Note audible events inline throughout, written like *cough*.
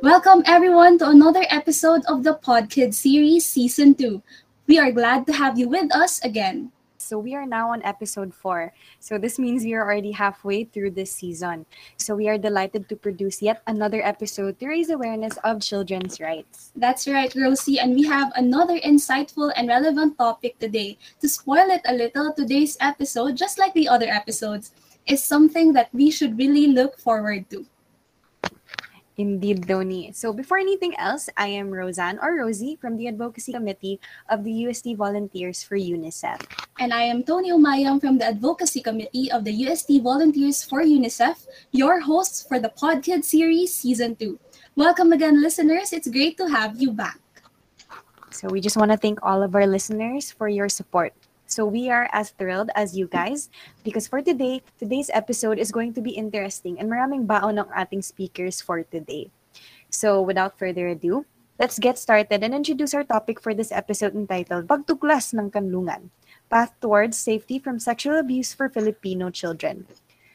Welcome everyone to another episode of the PodKid series season 2. We are glad to have you with us again. So we are now on episode 4. So this means we are already halfway through this season. So we are delighted to produce yet another episode to raise awareness of children's rights. That's right, Rosie, and we have another insightful and relevant topic today. To spoil it a little, today's episode, just like the other episodes, is something that we should really look forward to. Indeed, Doni. So before anything else, I am Roseanne or Rosie from the Advocacy Committee of the UST Volunteers for UNICEF. And I am Tony Umayam from the Advocacy Committee of the UST Volunteers for UNICEF, your hosts for the PodKid series season 2. Welcome again, listeners. It's great to have you back. So we just want to thank all of our listeners for your support. So we are as thrilled as you guys because for today, today's episode is going to be interesting and maraming baon ng ating speakers for today. So without further ado, let's get started and introduce our topic for this episode entitled Pagtuklas ng Kanlungan, Path Towards Safety from Sexual Abuse for Filipino Children.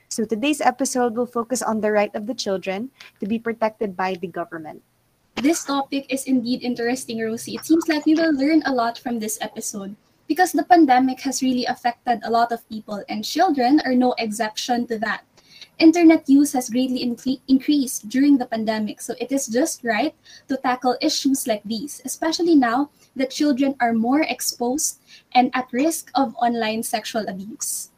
So today's episode will focus on the right of the children to be protected by the government. This topic is indeed interesting, Rosie. It seems like we will learn a lot from this episode because the pandemic has really affected a lot of people, and children are no exception to that. Internet use has greatly in- increased during the pandemic, so it is just right to tackle issues like these, especially now that children are more exposed and at risk of online sexual abuse.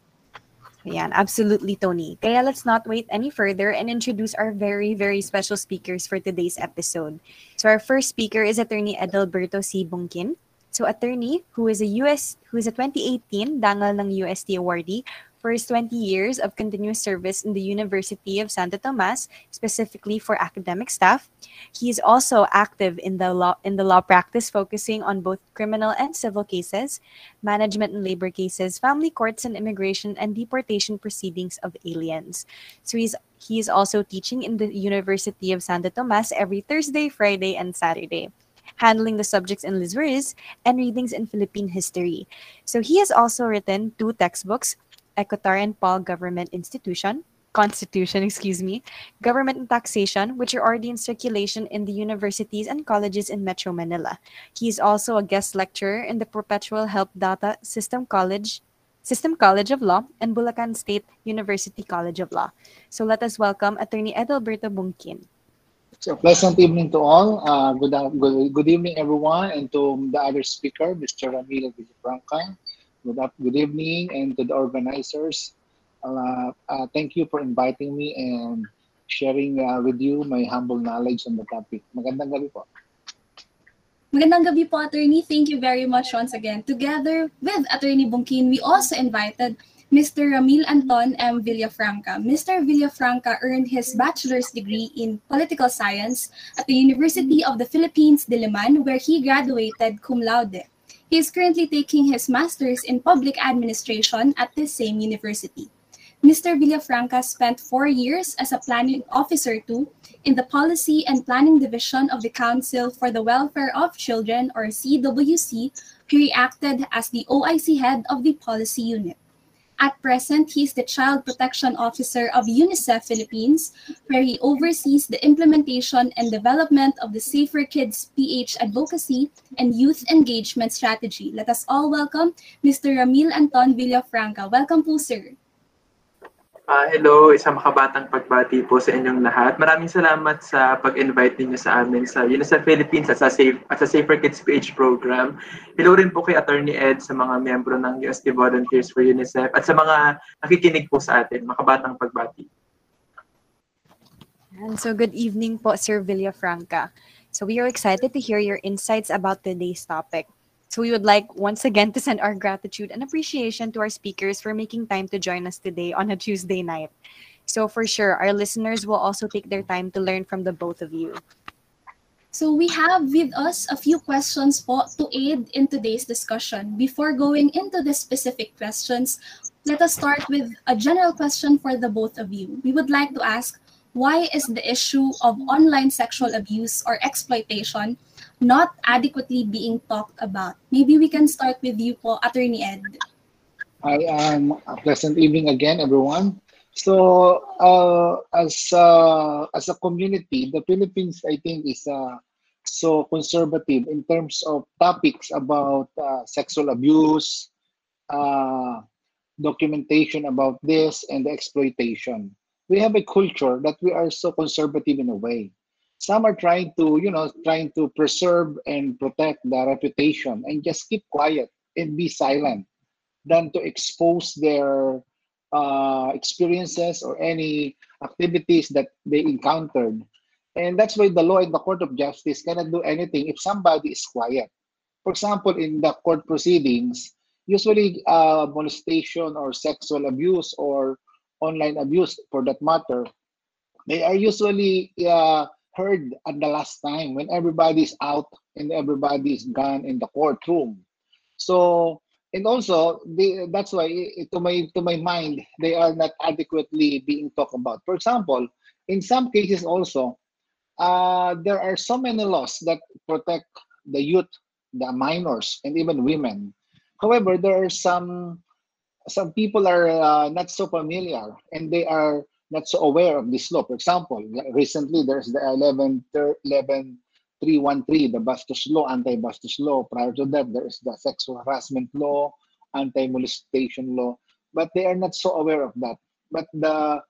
Yeah, absolutely, Tony. Kaya let's not wait any further and introduce our very, very special speakers for today's episode. So our first speaker is Attorney Edalberto C. Bungkin. So attorney who is a US who is a 2018 Dangal ng UST awardee for his 20 years of continuous service in the University of Santo Tomas, specifically for academic staff. He is also active in the law in the law practice focusing on both criminal and civil cases, management and labor cases, family courts and immigration and deportation proceedings of aliens. So he's he is also teaching in the University of Santo Tomas every Thursday, Friday, and Saturday handling the subjects in Lizuriz, and readings in Philippine history. So he has also written two textbooks, Ecotar and Paul Government Institution, Constitution, *laughs* excuse me, Government and Taxation, which are already in circulation in the universities and colleges in Metro Manila. He is also a guest lecturer in the Perpetual Help Data System College System College of Law and Bulacan State University College of Law. So let us welcome Attorney Edalberto Bungkin. So pleasant evening to all. Uh, good, good, good evening, everyone, and to the other speaker, Mr. Ramiro Villafranca. Good, good evening, and to the organizers. Uh, uh, thank you for inviting me and sharing uh, with you my humble knowledge on the topic. Magandang gabi po. Magandang gabi po, Attorney. Thank you very much once again. Together with Attorney Bungkin, we also invited Mr. Ramil Anton M. Villafranca. Mr. Villafranca earned his bachelor's degree in political science at the University of the Philippines, Diliman, where he graduated cum laude. He is currently taking his master's in public administration at the same university. Mr. Villafranca spent four years as a planning officer too in the Policy and Planning Division of the Council for the Welfare of Children, or CWC. He acted as the OIC head of the policy unit. At present, he is the Child Protection Officer of UNICEF Philippines, where he oversees the implementation and development of the Safer Kids PH advocacy and youth engagement strategy. Let us all welcome Mr. Ramil Anton Villafranca. Welcome po, sir. Uh, hello, isang makabatang pagbati po sa inyong lahat. Maraming salamat sa pag-invite ninyo sa amin sa UNICEF Philippines at sa, Safe, at sa Safer Kids PH program. Hello rin po kay Attorney Ed sa mga miyembro ng UST Volunteers for UNICEF at sa mga nakikinig po sa atin. Makabatang pagbati. And so good evening po, Sir Villafranca. So we are excited to hear your insights about today's topic. So we would like once again to send our gratitude and appreciation to our speakers for making time to join us today on a Tuesday night. So for sure, our listeners will also take their time to learn from the both of you. So we have with us a few questions po to aid in today's discussion. Before going into the specific questions, let us start with a general question for the both of you. We would like to ask, why is the issue of online sexual abuse or exploitation not adequately being talked about? Maybe we can start with you po, Attorney Ed. I am a pleasant evening again, everyone. So, uh, as uh, as a community, the Philippines, I think, is uh, so conservative in terms of topics about uh, sexual abuse, uh, documentation about this, and exploitation. We have a culture that we are so conservative in a way. Some are trying to, you know, trying to preserve and protect the reputation and just keep quiet and be silent than to expose their uh, experiences or any activities that they encountered. And that's why the law in the Court of Justice cannot do anything if somebody is quiet. For example, in the court proceedings, usually uh, molestation or sexual abuse or online abuse for that matter, they are usually uh, heard at the last time when everybody's out and everybody's gone in the courtroom. So and also they, that's why to my to my mind they are not adequately being talked about for example in some cases also uh, there are so many laws that protect the youth the minors and even women however there are some some people are uh, not so familiar and they are not so aware of this law for example recently there's the 11 11 313, the Bastos Law, Anti-Bastos Law. Prior to that, there is the Sexual Harassment Law, Anti-Molestation Law, but they are not so aware of that. But the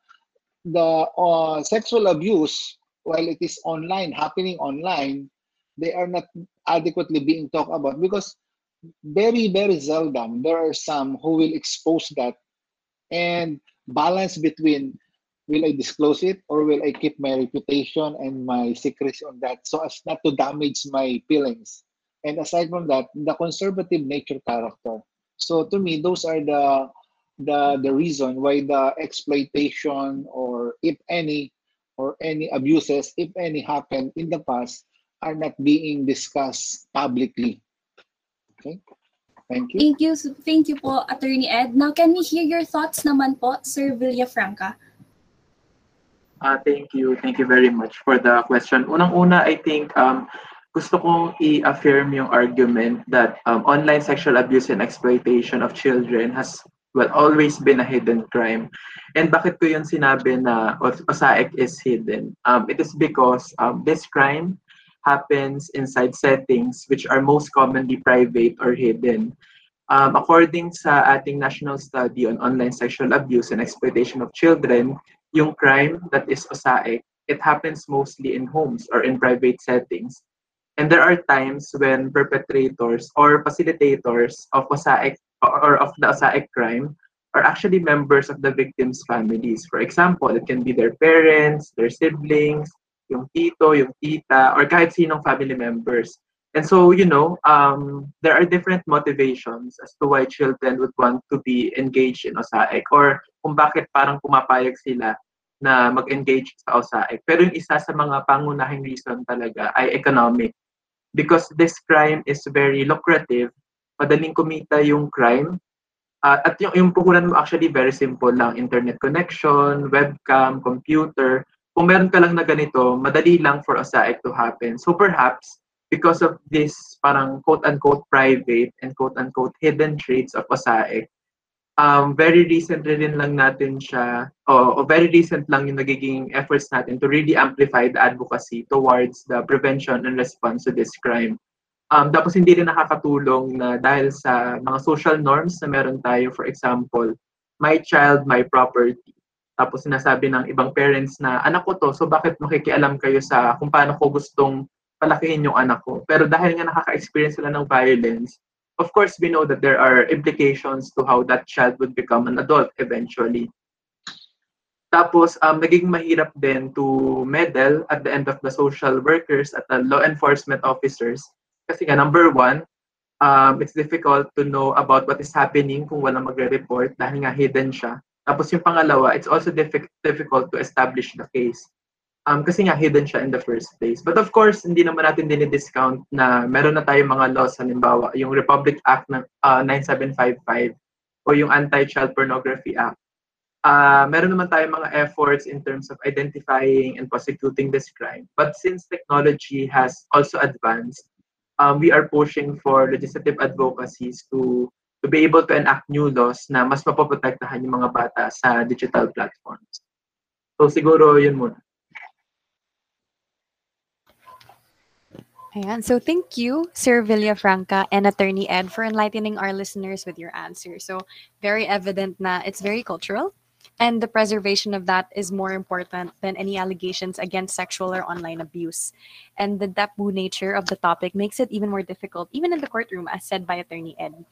the uh, sexual abuse, while it is online, happening online, they are not adequately being talked about because very, very seldom there are some who will expose that and balance between will I disclose it or will I keep my reputation and my secrets on that so as not to damage my feelings? And aside from that, the conservative nature character. So to me, those are the the the reason why the exploitation or if any or any abuses, if any happened in the past, are not being discussed publicly. Okay. Thank you. Thank you. Thank you po, Attorney Ed. Now, can we hear your thoughts naman po, Sir Villafranca? Uh, thank you. Thank you very much for the question. Unang-una, I think um, gusto kong i-affirm yung argument that um, online sexual abuse and exploitation of children has well always been a hidden crime. And bakit ko yun sinabi na OSAIC is hidden? Um, it is because um, this crime happens inside settings which are most commonly private or hidden. Um, according sa ating national study on online sexual abuse and exploitation of children, yung crime that is OSAIC, it happens mostly in homes or in private settings. And there are times when perpetrators or facilitators of OSAIC or of the OSAIC crime are actually members of the victims' families. For example, it can be their parents, their siblings, yung tito, yung tita, or kahit sinong family members. And so, you know, um, there are different motivations as to why children would want to be engaged in OSAIC or kung bakit parang pumapayag sila na mag-engage sa OSAIC. Pero yung isa sa mga pangunahing reason talaga ay economic. Because this crime is very lucrative, madaling kumita yung crime. Uh, at yung, yung puhunan mo actually very simple lang. Internet connection, webcam, computer. Kung meron ka lang na ganito, madali lang for OSAIC to happen. So perhaps, because of this parang quote-unquote private and quote-unquote hidden traits of OSAIC, um, very recently rin lang natin siya, o, o very recent lang yung nagiging efforts natin to really amplify the advocacy towards the prevention and response to this crime. Um, tapos hindi rin nakakatulong na dahil sa mga social norms na meron tayo, for example, my child, my property. Tapos sinasabi ng ibang parents na, anak ko to, so bakit makikialam kayo sa kung paano ko gustong palakihin yung anak ko. Pero dahil nga nakaka-experience sila ng violence, of course, we know that there are implications to how that child would become an adult eventually. Tapos, um, naging mahirap din to meddle at the end of the social workers at the law enforcement officers. Kasi nga, number one, um, it's difficult to know about what is happening kung walang magre-report dahil nga hidden siya. Tapos yung pangalawa, it's also diffi- difficult to establish the case um, kasi nga hidden siya in the first place. But of course, hindi naman natin dinidiscount na meron na tayong mga laws, halimbawa, yung Republic Act ng uh, 9755 o yung Anti-Child Pornography Act. uh, meron naman tayong mga efforts in terms of identifying and prosecuting this crime. But since technology has also advanced, um, we are pushing for legislative advocacies to to be able to enact new laws na mas mapoprotektahan yung mga bata sa digital platforms. So siguro yun muna. Ayan. So thank you, Sir Villafranca and Attorney Ed, for enlightening our listeners with your answer. So very evident na it's very cultural and the preservation of that is more important than any allegations against sexual or online abuse. And the taboo nature of the topic makes it even more difficult, even in the courtroom, as said by Attorney Ed.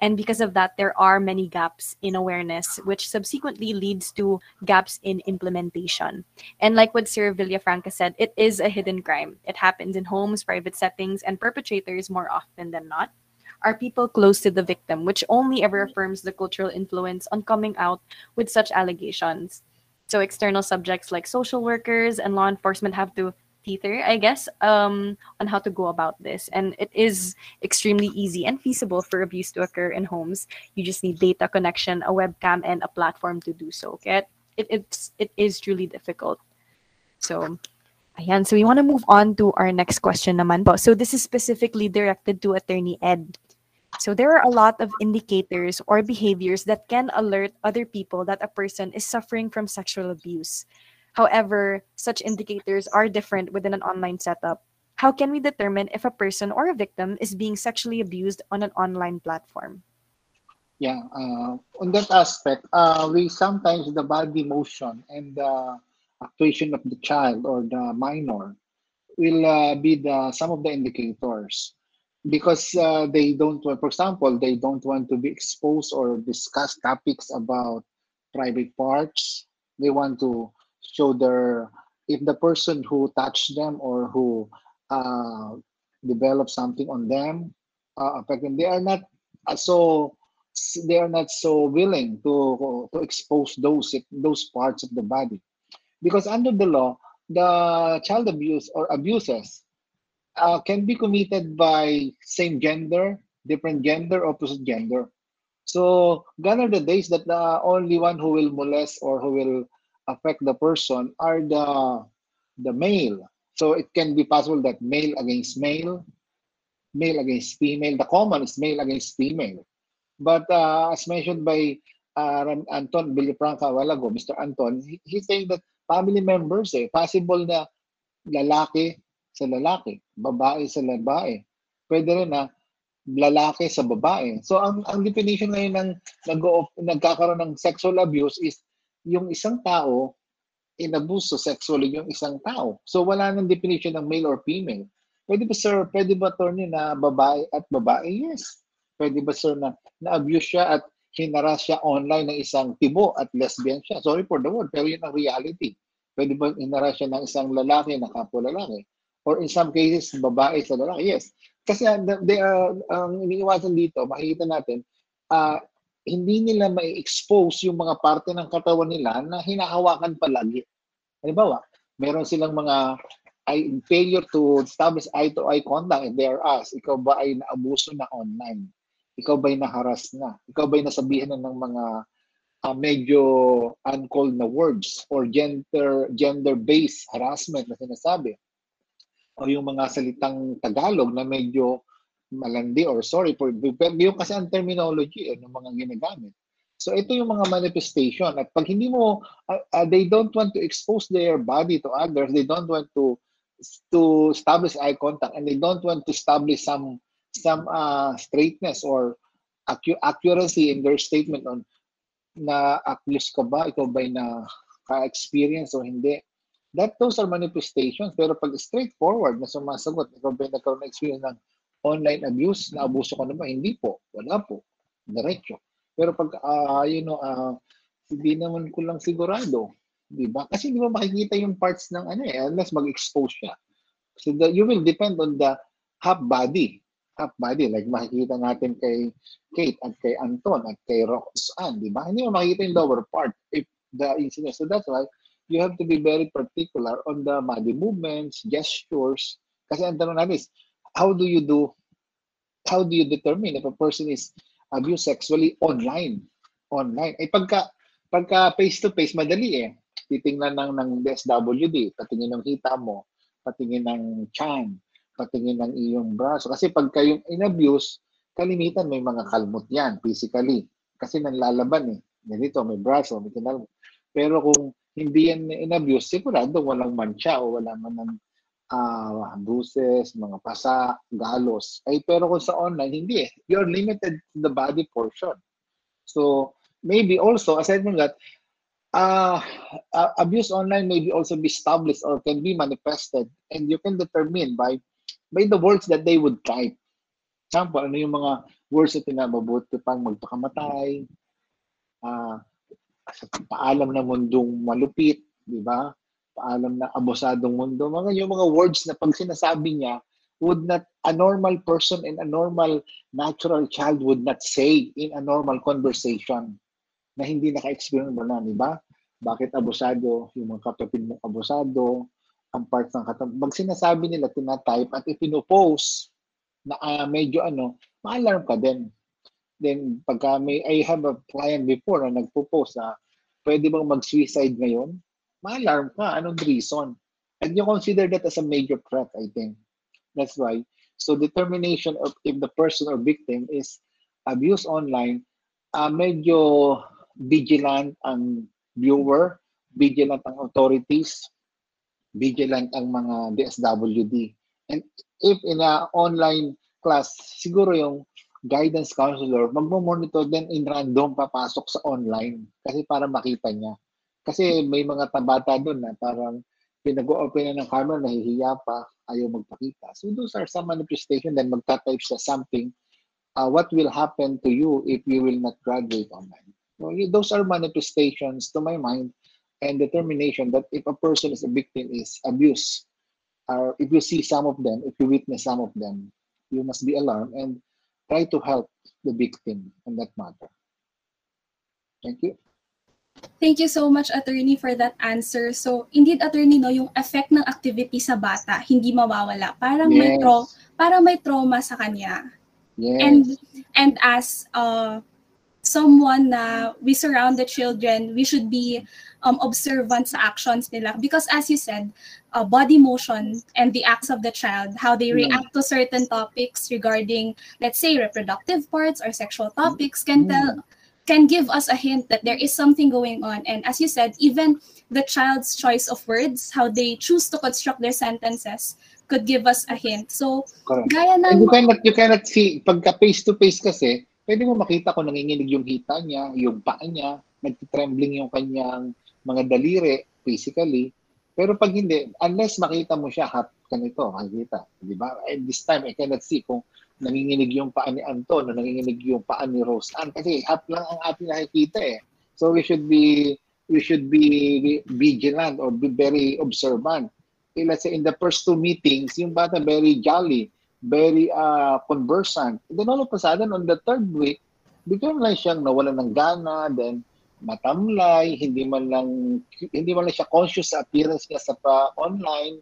And because of that, there are many gaps in awareness, which subsequently leads to gaps in implementation. And like what Sir Villafranca said, it is a hidden crime. It happens in homes, private settings, and perpetrators more often than not are people close to the victim, which only ever affirms the cultural influence on coming out with such allegations. So external subjects like social workers and law enforcement have to teeter, I guess, um, on how to go about this. And it is extremely easy and feasible for abuse to occur in homes. You just need data connection, a webcam, and a platform to do so. Okay? It, it's, it is truly difficult. So, ayan. So we want to move on to our next question naman po. So this is specifically directed to Attorney Ed. So there are a lot of indicators or behaviors that can alert other people that a person is suffering from sexual abuse. However, such indicators are different within an online setup. How can we determine if a person or a victim is being sexually abused on an online platform? Yeah, uh, on that aspect, uh, we sometimes the body motion and the actuation of the child or the minor will uh, be the some of the indicators because uh, they don't want, for example, they don't want to be exposed or discuss topics about private parts. They want to show their if the person who touched them or who uh, developed something on them uh. They are not uh, so they are not so willing to to expose those those parts of the body because under the law the child abuse or abuses uh, can be committed by same gender different gender opposite gender so gone are the days that the only one who will molest or who will affect the person are the the male so it can be possible that male against male male against female the common is male against female but uh, as mentioned by uh, Anton Villafranca a while ago, Mr. Anton, he, he's saying that family members, eh, possible na lalaki sa lalaki, babae sa babae. Pwede rin na lalaki sa babae. So ang ang definition ngayon ng nag nagkakaroon ng sexual abuse is yung isang tao inabuso sexually yung isang tao. So wala nang definition ng male or female. Pwede ba sir, pwede ba attorney na babae at babae? Yes. Pwede ba sir na na-abuse siya at hinaras siya online ng isang tibo at lesbian siya? Sorry for the word, pero yun ang reality. Pwede ba hinaras siya ng isang lalaki na kapwa lalaki? Or in some cases, babae sa lalaki? Yes. Kasi they are, ang iniiwasan dito, makikita natin, uh, hindi nila mai-expose yung mga parte ng katawan nila na hinahawakan palagi. Halimbawa, meron silang mga ay failure to establish eye-to-eye contact if they are asked, ikaw ba ay naabuso na online? ikaw ba'y naharas na? Ikaw ba'y nasabihan na ng mga uh, medyo uncalled na words or gender gender-based harassment na sinasabi? O yung mga salitang Tagalog na medyo malandi or sorry for yung kasi ang terminology eh, ng mga ginagamit. So ito yung mga manifestation at pag hindi mo uh, uh, they don't want to expose their body to others, they don't want to to establish eye contact and they don't want to establish some some uh, straightness or accu- accuracy in their statement on na accused ka ba, ikaw ba'y na ka-experience o hindi. That those are manifestations. Pero pag straightforward na sumasagot, ikaw ba'y nagkaroon ng experience ng online abuse, na abuso ka na ba? Hindi po. Wala po. Diretso. Pero pag, uh, you know, uh, hindi naman ko lang sigurado. Di ba? Kasi hindi mo makikita yung parts ng ano eh, unless mag-expose siya. So the, you will depend on the half body half body. Like makikita natin kay Kate at kay Anton at kay Roxanne, di ba? Hindi mo makikita yung lower part if the incident. So that's why you have to be very particular on the body movements, gestures. Kasi ang tanong natin is, how do you do, how do you determine if a person is abused sexually online? Online. Eh pagka Pagka face-to-face, madali eh. Titingnan ng, ng DSWD, patingin ng hita mo, patingin ng chan, patingin ng iyong braso. Kasi pagka yung in-abuse, kalimitan may mga kalmot yan physically. Kasi nanlalaban eh. Ganito, may braso, may kinalmot. Pero kung hindi yan in-abuse, sigurado walang mancha o wala man ng uh, bruises, mga pasa, galos. Ay, pero kung sa online, hindi eh. You're limited to the body portion. So, maybe also, aside from that, uh, abuse online may be also be established or can be manifested and you can determine by by the words that they would type. Example, ano yung mga words na pinababuti pang magpakamatay, uh, paalam na mundong malupit, di ba? Paalam na abusadong mundo. Mga yung mga words na pag sinasabi niya, would not a normal person and a normal natural child would not say in a normal conversation na hindi naka-experience mo na, di ba? Bakit abusado, yung mga kapatid mo abusado, ang parts ng katawan. Pag sinasabi nila, tinatype at ipinopost na uh, medyo ano, ma-alarm ka din. Then, pagka may, I have a client before na nagpo-post na pwede bang mag-suicide ngayon? Ma-alarm ka. Anong reason? And you consider that as a major threat, I think. That's why. So, determination of if the person or victim is abused online, uh, medyo vigilant ang viewer, vigilant ang authorities, vigilant ang mga DSWD. And if in a online class, siguro yung guidance counselor, magmo-monitor din in random papasok sa online kasi para makita niya. Kasi may mga tabata doon na parang pinag-open na ng camera, nahihiya pa, ayaw magpakita. So those are some manifestation then magta-type sa something uh, what will happen to you if you will not graduate online. So, those are manifestations to my mind and determination that if a person is a victim is abuse, or if you see some of them, if you witness some of them, you must be alarmed and try to help the victim in that matter. Thank you. Thank you so much, attorney, for that answer. So, indeed, attorney, no, yung effect ng activity sa bata, hindi mawawala. Parang yes. may tra- parang may trauma sa kanya. Yes. And and as uh, someone na we surround the children, we should be um, observant sa actions nila. Because as you said, uh, body motion and the acts of the child, how they Mm. react to certain topics regarding, let's say, reproductive parts or sexual topics can tell can give us a hint that there is something going on. And as you said, even the child's choice of words, how they choose to construct their sentences, could give us a hint. So, Correct. gaya And ng you cannot, you cannot see, pagka face-to-face kasi, pwede mo makita kung nanginginig yung hita niya, yung paa niya, nagtitrembling yung kanyang mga daliri physically. Pero pag hindi, unless makita mo siya, hat ganito, makikita. Di ba? And this time, I cannot see kung nanginginig yung paa ni Anton o nanginginig yung paa ni Rose Ann kasi hat lang ang ating nakikita eh. So we should be we should be vigilant or be very observant. Eh, let's say in the first two meetings, yung bata very jolly, very uh, conversant. And then all of a sudden, on the third week, bigyan lang siyang nawala ng gana, then matamlay, hindi man lang hindi man lang siya conscious sa appearance niya sa pa online.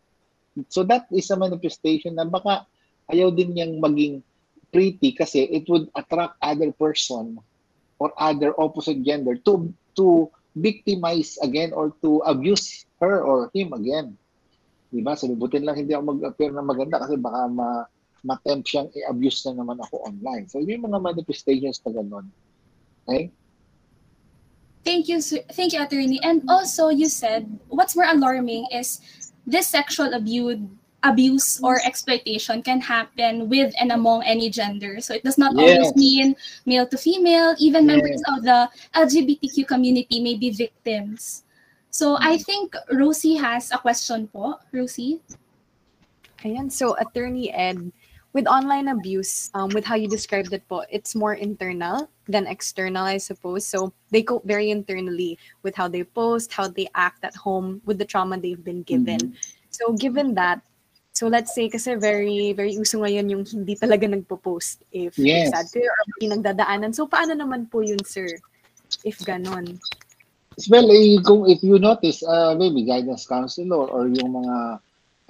So that is a manifestation na baka ayaw din niyang maging pretty kasi it would attract other person or other opposite gender to to victimize again or to abuse her or him again. Di ba? So, butin lang hindi ako mag-appear na maganda kasi baka ma ma-tempt siyang i-abuse na naman ako online. So, yun yung mga manifestations na ganun. Okay? Thank you, sir. thank you, attorney. And also, you said what's more alarming is this sexual abuse, abuse or exploitation can happen with and among any gender. So it does not always mean male to female. Even Yes. members of the LGBTQ community may be victims. So I think Rosie has a question po. Rosie? Ayan, so Attorney Ed, with online abuse, um, with how you described it po, it's more internal than external, I suppose. So they cope very internally with how they post, how they act at home, with the trauma they've been given. So given that, so let's say kasi very, very uso ngayon yung hindi talaga nagpo-post if Yes. sad kayo or pinagdadaanan. So paano naman po yun, sir? If ganon. Well, eh, kung if you notice, uh, maybe guidance counselor or yung mga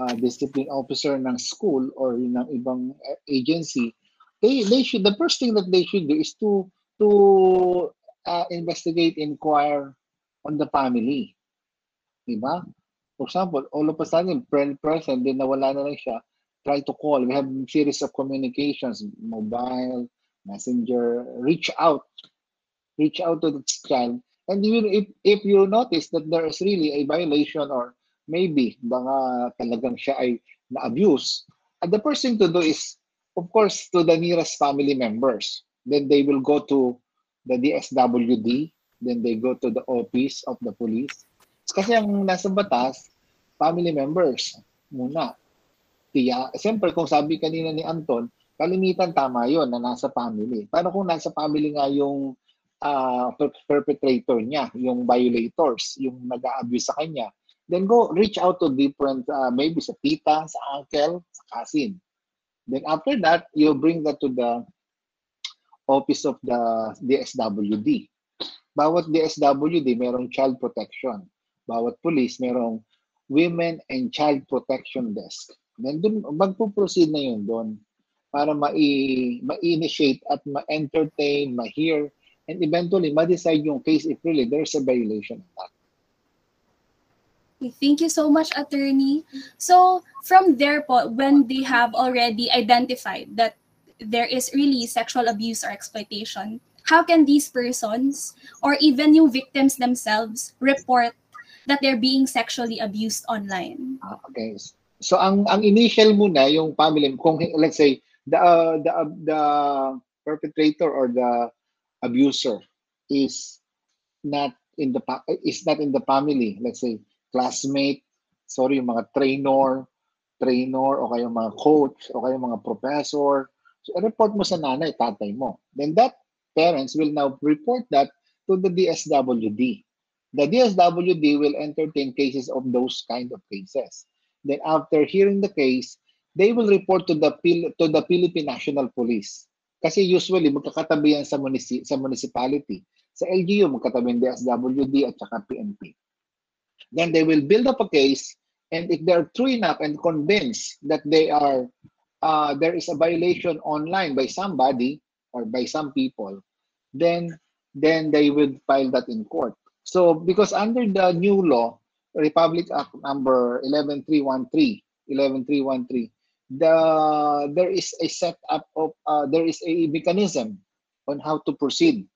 uh, discipline officer ng school or ng ibang uh, agency, they they should the first thing that they should do is to to uh, investigate, inquire on the family. Diba? For example, all of a sudden, friend person, then nawala na lang siya, try to call. We have series of communications, mobile, messenger, reach out. Reach out to the child. And even if, if you notice that there is really a violation or maybe baka talagang siya ay na-abuse, and the first thing to do is, of course, to the nearest family members. Then they will go to the DSWD, then they go to the office of the police. Kasi ang nasa batas, family members muna. Tiya, siyempre kung sabi kanina ni Anton, kalimitan tama yon na nasa family. Paano kung nasa family nga yung uh, perpetrator niya, yung violators, yung nag-abuse sa kanya, then go reach out to different, uh, maybe sa tita, sa uncle, sa cousin. Then after that, you bring that to the office of the DSWD. Bawat DSWD merong child protection. Bawat police merong women and child protection desk. Then dun, magpo-proceed na yun doon para ma-initiate at ma-entertain, ma-hear, and eventually ma-decide yung case if really there's a violation of that. Thank you so much, attorney. So from there po, when they have already identified that there is really sexual abuse or exploitation, how can these persons or even yung victims themselves report that they're being sexually abused online? Ah, okay. So ang ang initial muna yung family kung let's say the uh, the uh, the perpetrator or the abuser is not in the is not in the family, let's say classmate, sorry, yung mga trainer, trainer o kaya mga coach o kaya mga professor. So, report mo sa nanay, tatay mo. Then that parents will now report that to the DSWD. The DSWD will entertain cases of those kind of cases. Then after hearing the case, they will report to the to the Philippine National Police. Kasi usually magkakatabi yan sa, munisi, sa municipality. Sa LGU, magkatabi yung DSWD at saka PNP. Then they will build up a case, and if they're true enough and convinced that they are uh, there is a violation online by somebody or by some people, then then they will file that in court. So because under the new law, Republic Act number 11313, 11313, the there is a setup of uh, there is a mechanism on how to proceed.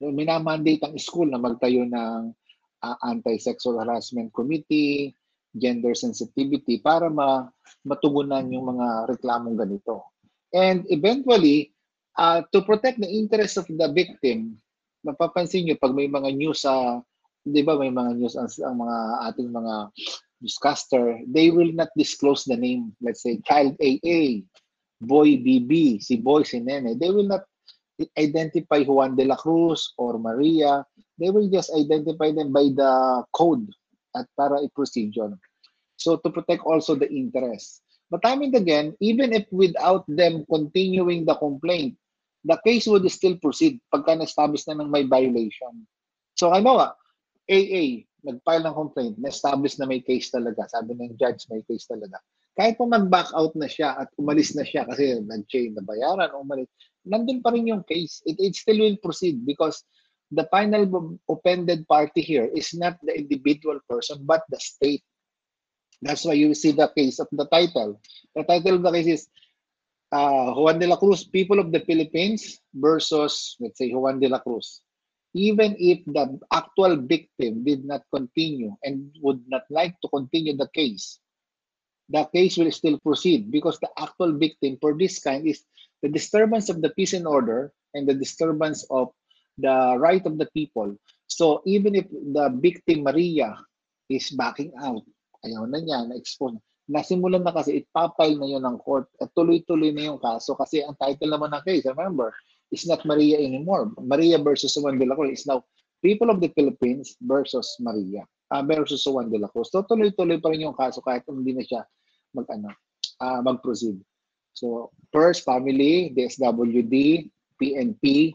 Minamandate ang school na magtayo ng uh, anti-sexual harassment committee, gender sensitivity para ma matugunan yung mga reklamong ganito. And eventually, uh, to protect the interest of the victim, mapapansin nyo pag may mga news sa, uh, di ba may mga news ang, ang mga ating mga newscaster, they will not disclose the name. Let's say, child AA, boy BB, si boy, si nene. They will not identify Juan de la Cruz or Maria they will just identify them by the code at para i-procedure. So to protect also the interest. But time and again, even if without them continuing the complaint, the case would still proceed pagka na-establish na ng may violation. So ano nga, AA, nag-file ng complaint, na-establish na may case talaga. Sabi ng judge, may case talaga. Kahit pa mag-back out na siya at umalis na siya kasi nag-chain na bayaran, umalis, nandun pa rin yung case. It, it still will proceed because the final offended party here is not the individual person, but the state. That's why you see the case of the title. The title of the case is uh, Juan de la Cruz, People of the Philippines versus, let's say, Juan de la Cruz. Even if the actual victim did not continue and would not like to continue the case, the case will still proceed because the actual victim for this kind is the disturbance of the peace and order and the disturbance of the right of the people. So even if the victim Maria is backing out, ayaw na niya, na-expose, nasimulan na kasi, ipapile na yun ng court at tuloy-tuloy na yung kaso kasi ang title naman ng case, remember, is not Maria anymore. Maria versus Juan de la Cruz is now People of the Philippines versus Maria uh, versus Juan de la Cruz. So tuloy-tuloy pa rin yung kaso kahit hindi na siya mag, ano, uh, mag-proceed. So first, family, DSWD, PNP,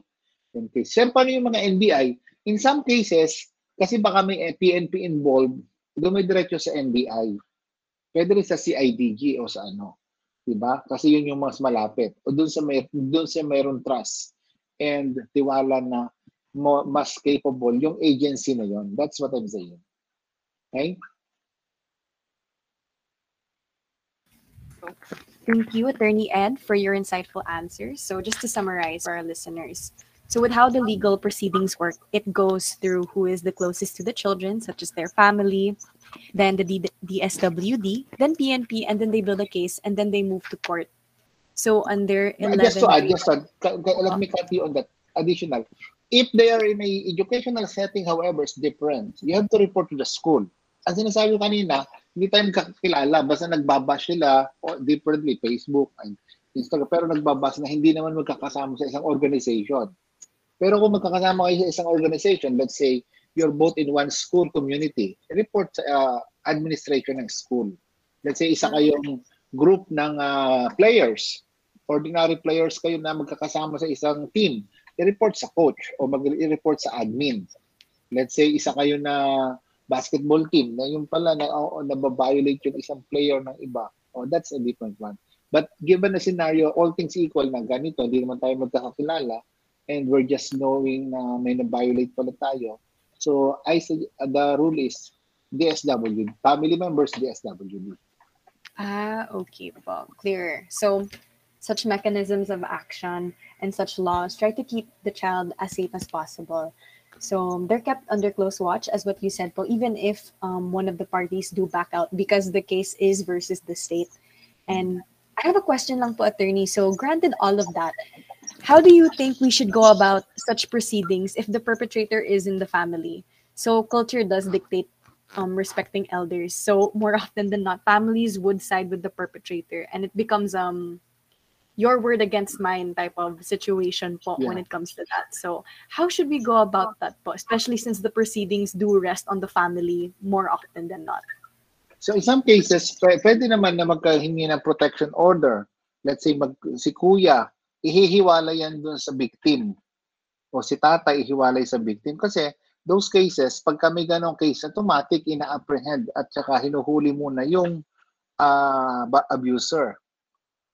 Okay. Sir, paano yung mga NBI? In some cases, kasi baka may PNP involved, dumidiretso sa NBI. Pwede rin sa CIDG o sa ano. Diba? Kasi yun yung mas malapit. O doon sa may doon sa mayroon trust and tiwala na mo, mas capable yung agency na yon. That's what I'm saying. Okay? Thank you, Attorney Ed, for your insightful answers. So, just to summarize for our listeners. So, with how the legal proceedings work, it goes through who is the closest to the children, such as their family, then the D- DSWD, then PNP, and then they build a case, and then they move to court. So, under 11. Just to add, just to add, let me cut you on that. Additional. If they are in a educational setting, however, it's different. You have to report to the school. Ang sinasabi ko kanina, hindi tayo magkakilala. Basta nagbabash sila o differently, Facebook and Instagram. Pero nagbabash na hindi naman magkakasama sa isang organization. Pero kung magkakasama kayo sa isang organization, let's say, you're both in one school community, report sa uh, administration ng school. Let's say, isa kayong group ng uh, players. Ordinary players kayo na magkakasama sa isang team. I-report sa coach o mag-report sa admin. Let's say, isa kayo na basketball team na yung pala na oh, nababiolate yung isang player ng iba. Oh, that's a different one. But given the scenario, all things equal na ganito, hindi naman tayo magkakakilala and we're just knowing na may na-violate pala tayo. So, I say, uh, the rule is DSW, family members, DSWD. Ah, okay po. Clear. So, such mechanisms of action and such laws try to keep the child as safe as possible. So they're kept under close watch, as what you said, po, even if um, one of the parties do back out because the case is versus the state. And I have a question lang po, attorney. So granted all of that, how do you think we should go about such proceedings if the perpetrator is in the family? So culture does dictate um, respecting elders. So more often than not, families would side with the perpetrator, and it becomes um your word against mine type of situation po Yeah. when it comes to that. So how should we go about that po, especially since the proceedings do rest on the family more often than not? So in some cases, pw- pwede naman na magkahingi ng protection order. Let's say mag, si kuya, ihihiwalay yan dun sa victim. O si tatay ihiwalay sa victim. Kasi those cases, pag kami ganong case, automatic ina-apprehend at saka hinuhuli muna yung ba- abuser.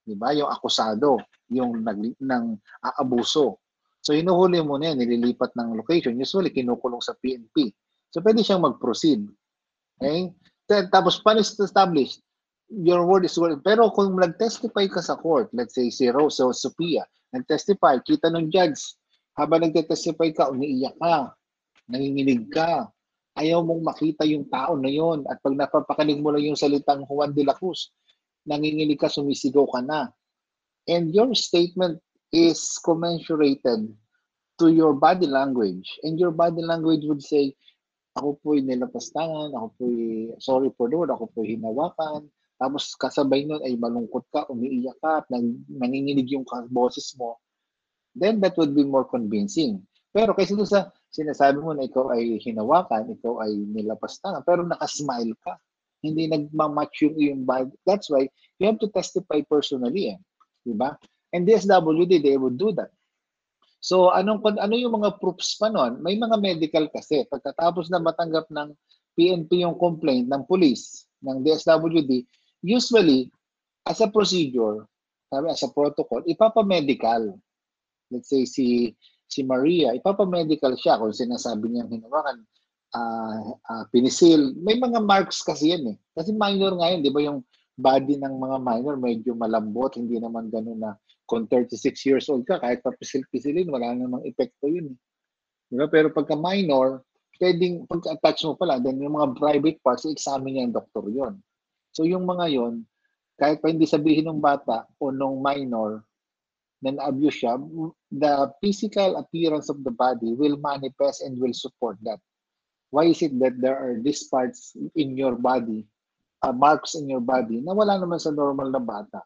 Di ba? Yung akusado, yung nag, ng aabuso. So hinuhuli mo na yan, nililipat ng location. Usually, kinukulong sa PNP. So pwede siyang mag-proceed. Okay? Then, tapos, paano establish? Your word is word. Pero kung nag-testify ka sa court, let's say si Rose o Sophia, nag-testify, kita ng judge, habang nag-testify ka, umiiyak ka, nanginginig ka, ayaw mong makita yung tao na yon at pag napapakinig mo lang yung salitang Juan de la Cruz, nanginginig ka, sumisigaw ka na. And your statement is commensurated to your body language. And your body language would say, ako po'y nilapastangan, ako po'y sorry for word, ako po'y hinawakan. Tapos kasabay nun ay malungkot ka, umiiyak ka, at nang, nanginginig yung boses mo. Then that would be more convincing. Pero kasi doon sa sinasabi mo na ikaw ay hinawakan, ikaw ay nilapastangan, pero nakasmile ka. Hindi nagmamatch yung iyong body. That's why you have to testify personally. Eh. Diba? And DSWD, they would do that. So anong ano yung mga proofs pa nun? May mga medical kasi. Pagkatapos na matanggap ng PNP yung complaint ng police, ng DSWD, usually, as a procedure, sabi, as a protocol, ipapamedical. Let's say si si Maria, ipapamedical siya kung sinasabi niyang hinawakan ah ah, pinisil. May mga marks kasi yan eh. Kasi minor nga yun, di ba yung body ng mga minor medyo malambot, hindi naman ganun na kung 36 years old ka, kahit papisil-pisilin, wala namang epekto yun. eh. Di ba? Pero pagka minor, pwedeng pagka-touch mo pala, then yung mga private parts, i-examine niya yung doktor yon. So yung mga yon, kahit pa hindi sabihin ng bata o nung minor na na-abuse siya, the physical appearance of the body will manifest and will support that. Why is it that there are these parts in your body, uh, marks in your body, na wala naman sa normal na bata?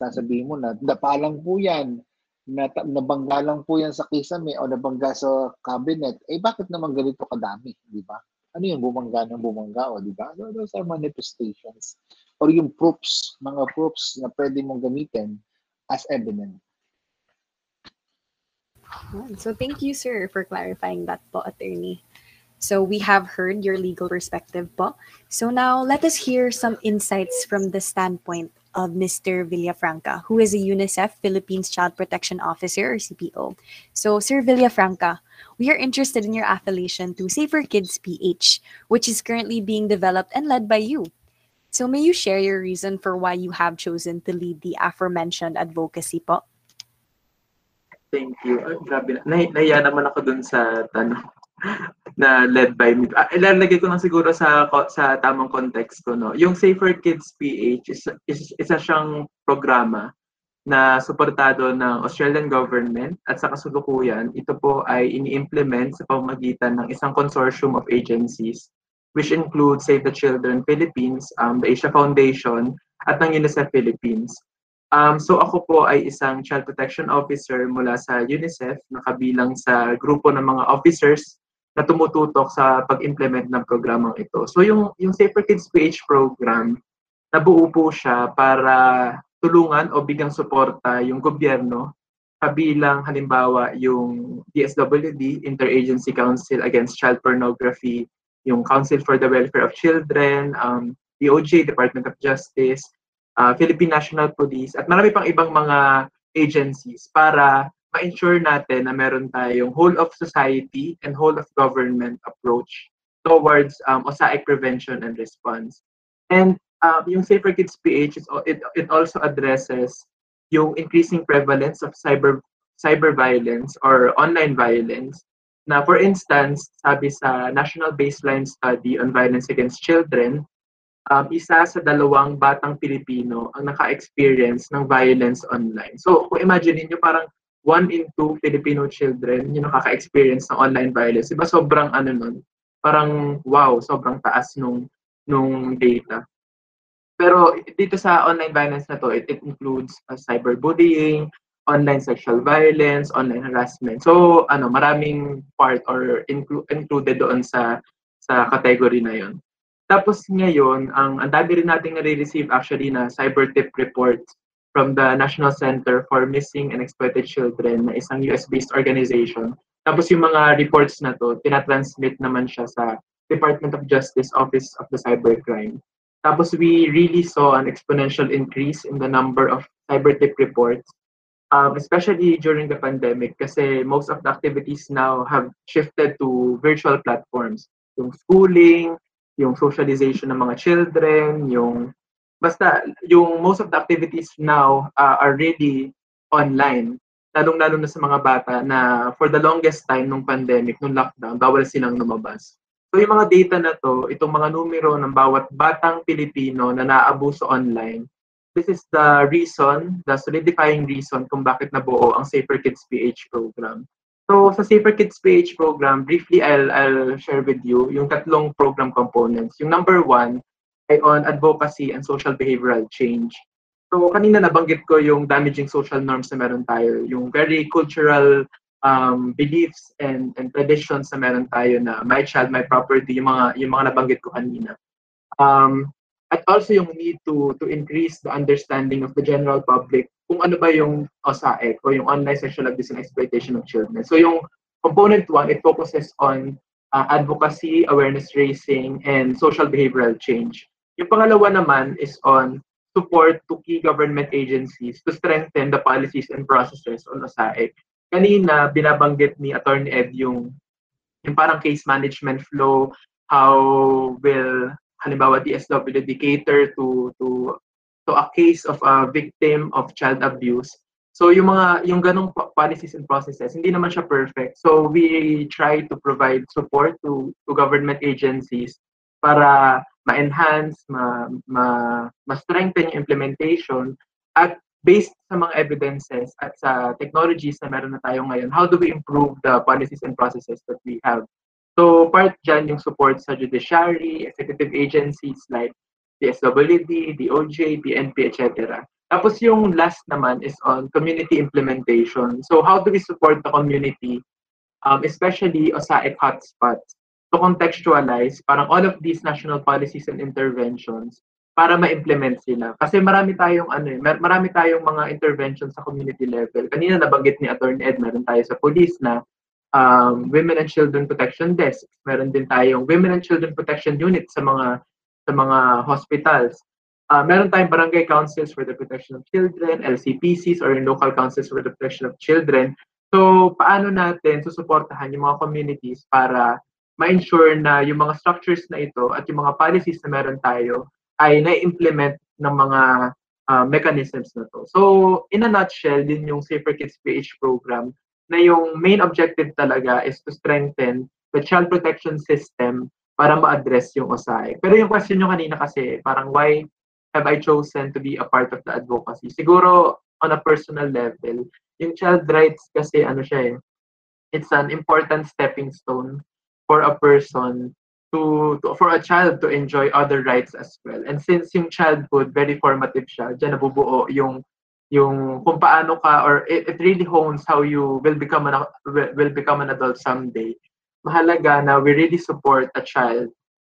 Sasabihin mo na, napalang po yan, nat- nabangga lang po yan sa kisame o nabangga sa cabinet, eh bakit naman ganito kadami, di ba? Ano yung bumangga ng bumangga o di ba? Those are manifestations. Or yung proofs, mga proofs na pwede mong gamitin as evidence. So thank you, sir, for clarifying that po, attorney. So we have heard your legal perspective po. So now let us hear some insights from the standpoint of Mr. Villafranca, who is a UNICEF Philippines Child Protection Officer or CPO. So, Sir Villafranca, we are interested in your affiliation to Safer Kids PH, which is currently being developed and led by you. So, may you share your reason for why you have chosen to lead the aforementioned advocacy po? Thank you. Ay, grabe. Nay nahiya naman ako dun sa tanong *laughs* na led by me. Ah, ilalagay ko lang siguro sa sa tamang context ko no. Yung Safer Kids PH is, is isa siyang programa na suportado ng Australian government at sa kasulukuyan, ito po ay ini-implement sa pamamagitan ng isang consortium of agencies which include Save the Children Philippines, um, the Asia Foundation, at ng UNICEF Philippines. Um, so ako po ay isang child protection officer mula sa UNICEF na kabilang sa grupo ng mga officers na tumututok sa pag-implement ng programang ito. So yung yung Safer Kids PH program, nabuo po siya para tulungan o bigyang suporta yung gobyerno kabilang halimbawa yung DSWD, Interagency Council Against Child Pornography, yung Council for the Welfare of Children, um, DOJ, Department of Justice, uh, Philippine National Police, at marami pang ibang mga agencies para ma-ensure natin na meron tayong whole of society and whole of government approach towards um, OSAIC prevention and response. And um, yung Safer Kids PH, is, it, it also addresses yung increasing prevalence of cyber cyber violence or online violence na for instance, sabi sa National Baseline Study on Violence Against Children, um, isa sa dalawang batang Pilipino ang naka-experience ng violence online. So, kung imagine niyo parang one in two Filipino children yung nakaka-experience ng online violence. Diba sobrang ano nun, parang wow, sobrang taas nung, nung data. Pero dito sa online violence na to, it, it includes uh, cyberbullying, online sexual violence, online harassment. So, ano, maraming part or inclu- included doon sa sa category na 'yon. Tapos ngayon, ang ang dami rin nating nare-receive actually na cyber tip reports from the National Center for Missing and Exploited Children na isang US-based organization. Tapos yung mga reports na to, tinatransmit naman siya sa Department of Justice Office of the Cybercrime. Tapos we really saw an exponential increase in the number of cyber tip reports, um, especially during the pandemic kasi most of the activities now have shifted to virtual platforms. Yung schooling, yung socialization ng mga children, yung basta yung most of the activities now uh, are really online. Lalong-lalo na sa mga bata na for the longest time nung pandemic, nung lockdown, bawal silang lumabas. So yung mga data na to, itong mga numero ng bawat batang Pilipino na naabuso online, this is the reason, the solidifying reason kung bakit nabuo ang Safer Kids PH program. So sa Safer Kids PH program, briefly I'll, I'll share with you yung tatlong program components. Yung number one ay on advocacy and social behavioral change. So kanina nabanggit ko yung damaging social norms na meron tayo, yung very cultural um, beliefs and, and traditions na meron tayo na my child, my property, yung mga, yung mga nabanggit ko kanina. Um, at also yung need to to increase the understanding of the general public kung ano ba yung OSAEC o yung online sexual abuse and exploitation of children. So yung component one, it focuses on uh, advocacy, awareness raising, and social behavioral change. Yung pangalawa naman is on support to key government agencies to strengthen the policies and processes on OSAEC. Kanina, binabanggit ni Attorney Ed yung, yung parang case management flow, how will halimbawa DSWD cater to to to a case of a victim of child abuse. So yung mga yung ganong policies and processes hindi naman siya perfect. So we try to provide support to to government agencies para ma-enhance, ma, ma, ma-strengthen yung implementation at based sa mga evidences at sa technologies na meron na tayo ngayon, how do we improve the policies and processes that we have? So part dyan yung support sa judiciary, executive agencies like DSWD, DOJ, PNP, etc. Tapos yung last naman is on community implementation. So how do we support the community, um, especially OSAIC hotspots, to contextualize parang all of these national policies and interventions para ma-implement sila. Kasi marami tayong ano eh, marami tayong mga interventions sa community level. Kanina nabanggit ni Attorney Ed, meron tayo sa police na um, Women and Children Protection Desk. Meron din tayong Women and Children Protection Unit sa mga sa mga hospitals. uh, meron tayong barangay councils for the protection of children, LCPCs or local councils for the protection of children. So, paano natin susuportahan yung mga communities para ma-ensure na yung mga structures na ito at yung mga policies na meron tayo ay na-implement ng mga uh, mechanisms na to. So, in a nutshell, din yung Safer Kids PH program na yung main objective talaga is to strengthen the child protection system para ma-address yung OSAE. Pero yung question nyo kanina kasi, parang why have I chosen to be a part of the advocacy? Siguro, on a personal level, yung child rights kasi ano siya eh, it's an important stepping stone for a person to, to for a child to enjoy other rights as well. And since yung childhood very formative siya, diyan nabubuo yung yung kung paano ka or it, it really hones how you will become an will become an adult someday. Mahalaga na we really support a child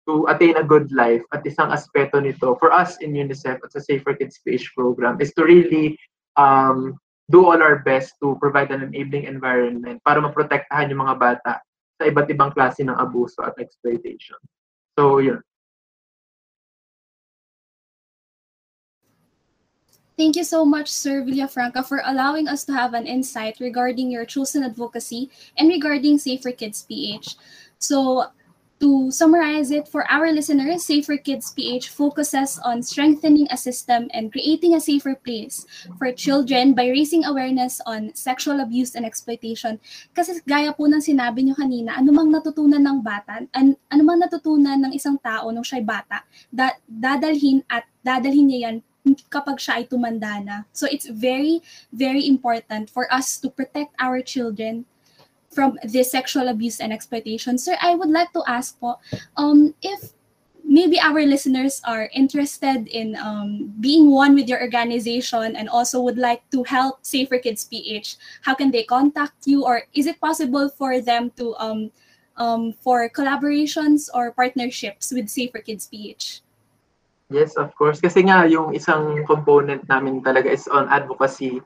to attain a good life at isang aspeto nito for us in UNICEF at sa Safer Kids PH program is to really um, do all our best to provide an enabling environment para maprotektahan yung mga bata sa iba't ibang klase ng abuso at exploitation. So, yun. Thank you so much, Sir Villafranca, for allowing us to have an insight regarding your chosen advocacy and regarding Safer Kids PH. So, To summarize it, for our listeners, Safer Kids PH focuses on strengthening a system and creating a safer place for children by raising awareness on sexual abuse and exploitation. Kasi gaya po ng sinabi nyo kanina, anumang natutunan ng bata, an, anumang natutunan ng isang tao nung siya'y bata, da, dadalhin at dadalhin niya yan kapag siya ay tumanda na. So it's very, very important for us to protect our children from this sexual abuse and exploitation. Sir, I would like to ask po, um, if maybe our listeners are interested in um, being one with your organization and also would like to help Safer Kids PH, how can they contact you? Or is it possible for them to, um, um, for collaborations or partnerships with Safer Kids PH? Yes, of course. Kasi nga, yung isang component namin talaga is on advocacy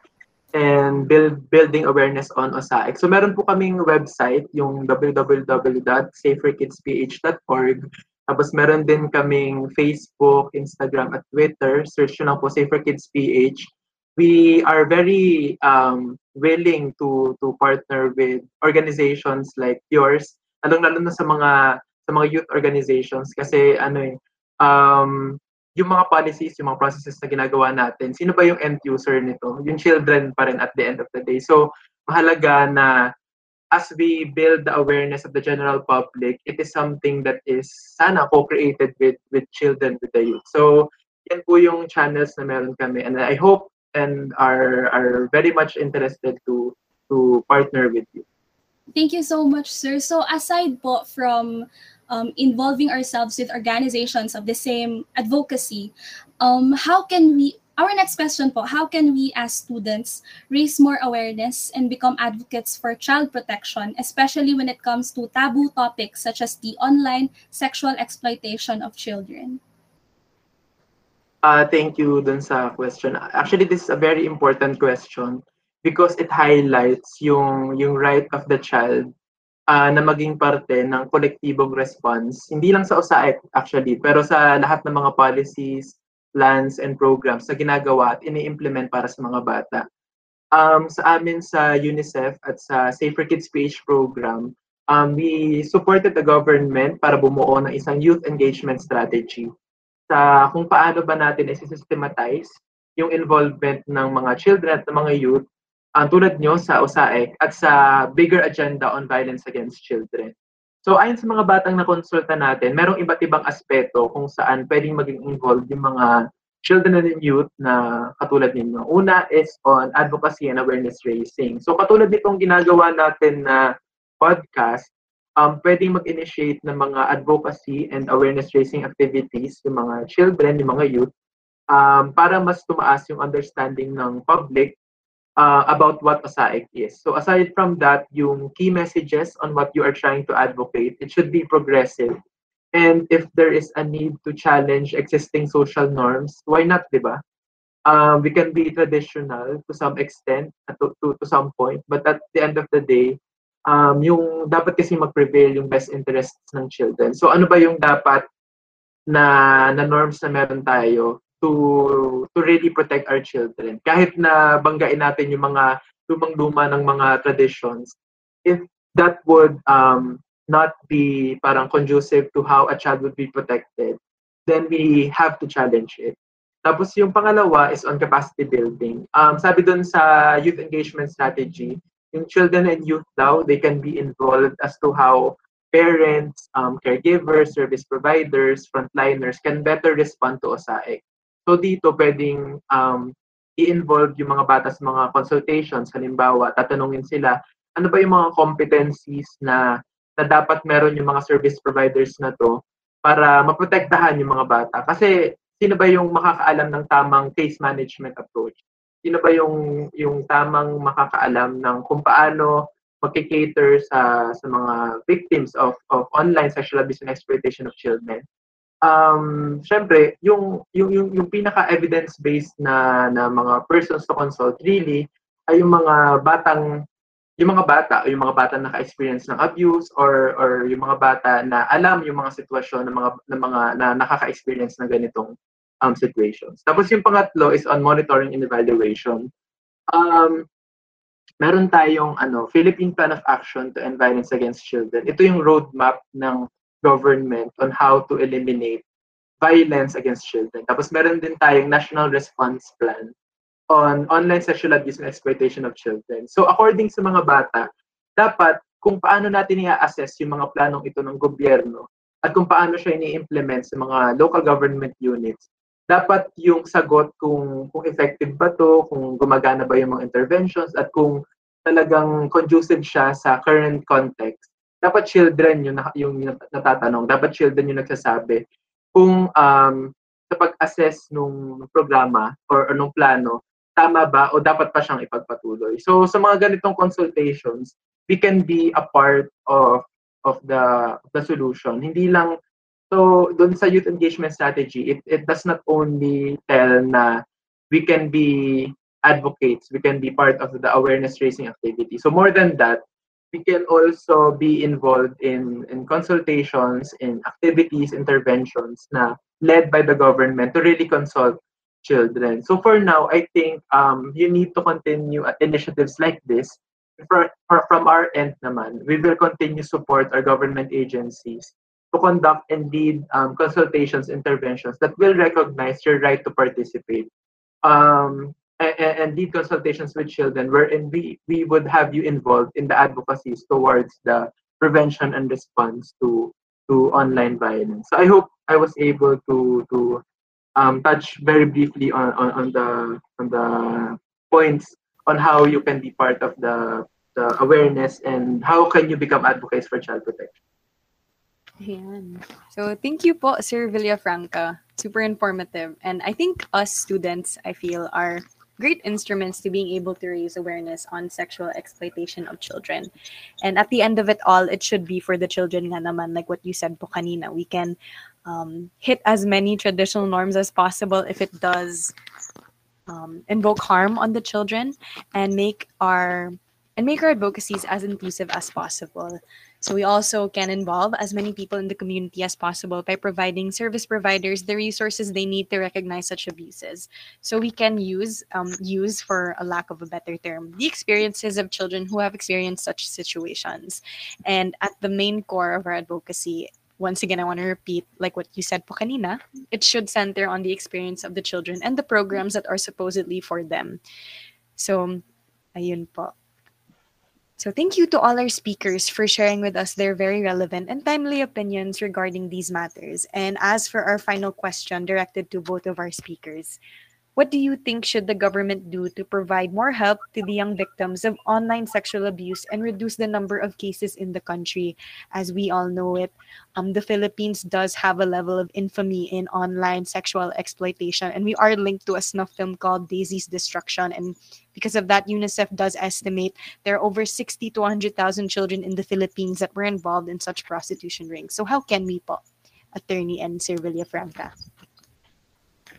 and build building awareness on OSAIC. So meron po kaming website, yung www.saferkidsph.org. Tapos meron din kaming Facebook, Instagram, at Twitter. Search nyo lang po Safer Kids PH. We are very um, willing to to partner with organizations like yours, lalong-lalo na sa mga sa mga youth organizations kasi ano eh um, yung mga policies, yung mga processes na ginagawa natin, sino ba yung end user nito? Yung children pa rin at the end of the day. So, mahalaga na as we build the awareness of the general public, it is something that is sana co-created with with children, with the youth. So, yan po yung channels na meron kami. And I hope and are are very much interested to to partner with you. Thank you so much, sir. So aside po from um, involving ourselves with organizations of the same advocacy, um, how can we, our next question po, how can we as students raise more awareness and become advocates for child protection, especially when it comes to taboo topics such as the online sexual exploitation of children? Uh, thank you dun sa question. Actually, this is a very important question because it highlights yung yung right of the child uh, na maging parte ng kolektibong response, hindi lang sa USAID actually, pero sa lahat ng mga policies, plans, and programs na ginagawa at ini-implement para sa mga bata. Um, sa amin sa UNICEF at sa Safer Kids PH program, um, we supported the government para bumuo ng isang youth engagement strategy sa kung paano ba natin i-systematize yung involvement ng mga children at ng mga youth uh, tulad nyo sa USAIC at sa bigger agenda on violence against children. So ayon sa mga batang na konsulta natin, merong iba't ibang aspeto kung saan pwedeng maging involved yung mga children and youth na katulad ninyo. Una is on advocacy and awareness raising. So katulad nitong ginagawa natin na podcast, um, pwedeng mag-initiate ng mga advocacy and awareness raising activities yung mga children, yung mga youth, um, para mas tumaas yung understanding ng public uh, about what OSAIC is. So aside from that, yung key messages on what you are trying to advocate, it should be progressive. And if there is a need to challenge existing social norms, why not, di ba? Um, we can be traditional to some extent, to, to, to some point, but at the end of the day, um, yung dapat kasi mag-prevail yung best interests ng children. So ano ba yung dapat na, na norms na meron tayo to to really protect our children. Kahit na banggain natin yung mga lumang-luma ng mga traditions, if that would um, not be parang conducive to how a child would be protected, then we have to challenge it. Tapos yung pangalawa is on capacity building. Um, sabi dun sa youth engagement strategy, yung children and youth daw, they can be involved as to how parents, um, caregivers, service providers, frontliners can better respond to OSAIC. So dito pwedeng um, i-involve yung mga bata sa mga consultations. Halimbawa, tatanungin sila, ano ba yung mga competencies na, na dapat meron yung mga service providers na to para maprotektahan yung mga bata. Kasi sino ba yung makakaalam ng tamang case management approach? Sino ba yung yung tamang makakaalam ng kung paano magki-cater sa sa mga victims of of online sexual abuse and exploitation of children? Um, syempre, yung yung yung, yung pinaka evidence based na na mga persons to consult really ay yung mga batang yung mga bata yung mga bata na naka-experience ng abuse or or yung mga bata na alam yung mga sitwasyon ng mga ng mga na nakaka-experience ng ganitong um, situations. Tapos yung pangatlo is on monitoring and evaluation. Um, meron tayong ano, Philippine Plan of Action to End Violence Against Children. Ito yung roadmap ng government on how to eliminate violence against children. Tapos meron din tayong National Response Plan on online sexual abuse and exploitation of children. So according sa mga bata, dapat kung paano natin i-assess yung mga planong ito ng gobyerno at kung paano siya ini-implement sa mga local government units, dapat yung sagot kung kung effective ba to, kung gumagana ba yung mga interventions at kung talagang conducive siya sa current context. Dapat children yung, yung natatanong, dapat children yung nagsasabi kung um, sa pag-assess nung programa or, or nung plano, tama ba o dapat pa siyang ipagpatuloy. So sa mga ganitong consultations, we can be a part of of the the solution. Hindi lang so doon sa youth engagement strategy, it it does not only tell na we can be advocates, we can be part of the awareness raising activity. So more than that, we can also be involved in in consultations, in activities, interventions na led by the government to really consult children. So for now, I think um, you need to continue at initiatives like this. For, for, from our end naman, we will continue support our government agencies to conduct and lead um, consultations, interventions that will recognize your right to participate. Um, and, and lead consultations with children wherein we, we would have you involved in the advocacies towards the prevention and response to to online violence. So I hope I was able to to um, touch very briefly on, on, on the on the points on how you can be part of the the awareness and how can you become advocates for child protection. Ayan. So thank you po, Sir Villafranca. Super informative. And I think us students, I feel, are great instruments to being able to raise awareness on sexual exploitation of children. And at the end of it all, it should be for the children nga naman, like what you said po kanina. We can um, hit as many traditional norms as possible if it does um, invoke harm on the children and make our and make our advocacies as inclusive as possible. So we also can involve as many people in the community as possible by providing service providers the resources they need to recognize such abuses. So we can use um, use for a lack of a better term the experiences of children who have experienced such situations. And at the main core of our advocacy once again, I want to repeat, like what you said po kanina, it should center on the experience of the children and the programs that are supposedly for them. So, ayun po. So thank you to all our speakers for sharing with us their very relevant and timely opinions regarding these matters. And as for our final question directed to both of our speakers, what do you think should the government do to provide more help to the young victims of online sexual abuse and reduce the number of cases in the country? As we all know it, um, the Philippines does have a level of infamy in online sexual exploitation, and we are linked to a snuff film called Daisy's Destruction. And because of that, UNICEF does estimate there are over 60 to 100,000 children in the Philippines that were involved in such prostitution rings. So how can we po, Attorney and Sir Villafranca?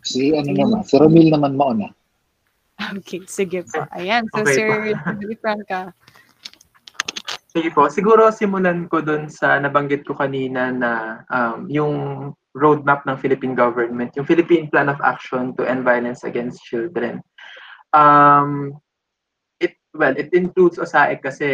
Si ano naman, si Ramil naman mauna. Okay, sige po. Ayan, so Okay Sir po. Villafranca. Sige po, siguro simulan ko dun sa nabanggit ko kanina na um, yung roadmap ng Philippine government, yung Philippine Plan of Action to End Violence Against Children. Um, it well, it includes OSAIC kasi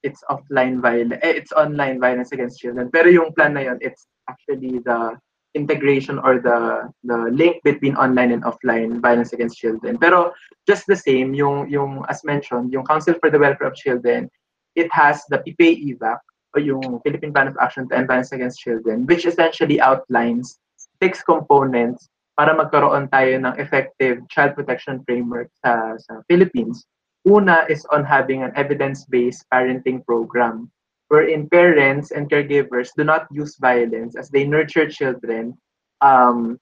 it's offline violence, eh, it's online violence against children. Pero yung plan na yun, it's actually the integration or the the link between online and offline violence against children. Pero just the same, yung yung as mentioned, yung Council for the Welfare of Children, it has the PPA EVAC o yung Philippine Plan of Action to End Violence Against Children, which essentially outlines six components para magkaroon tayo ng effective child protection framework sa sa Philippines. Una is on having an evidence-based parenting program wherein parents and caregivers do not use violence as they nurture children um,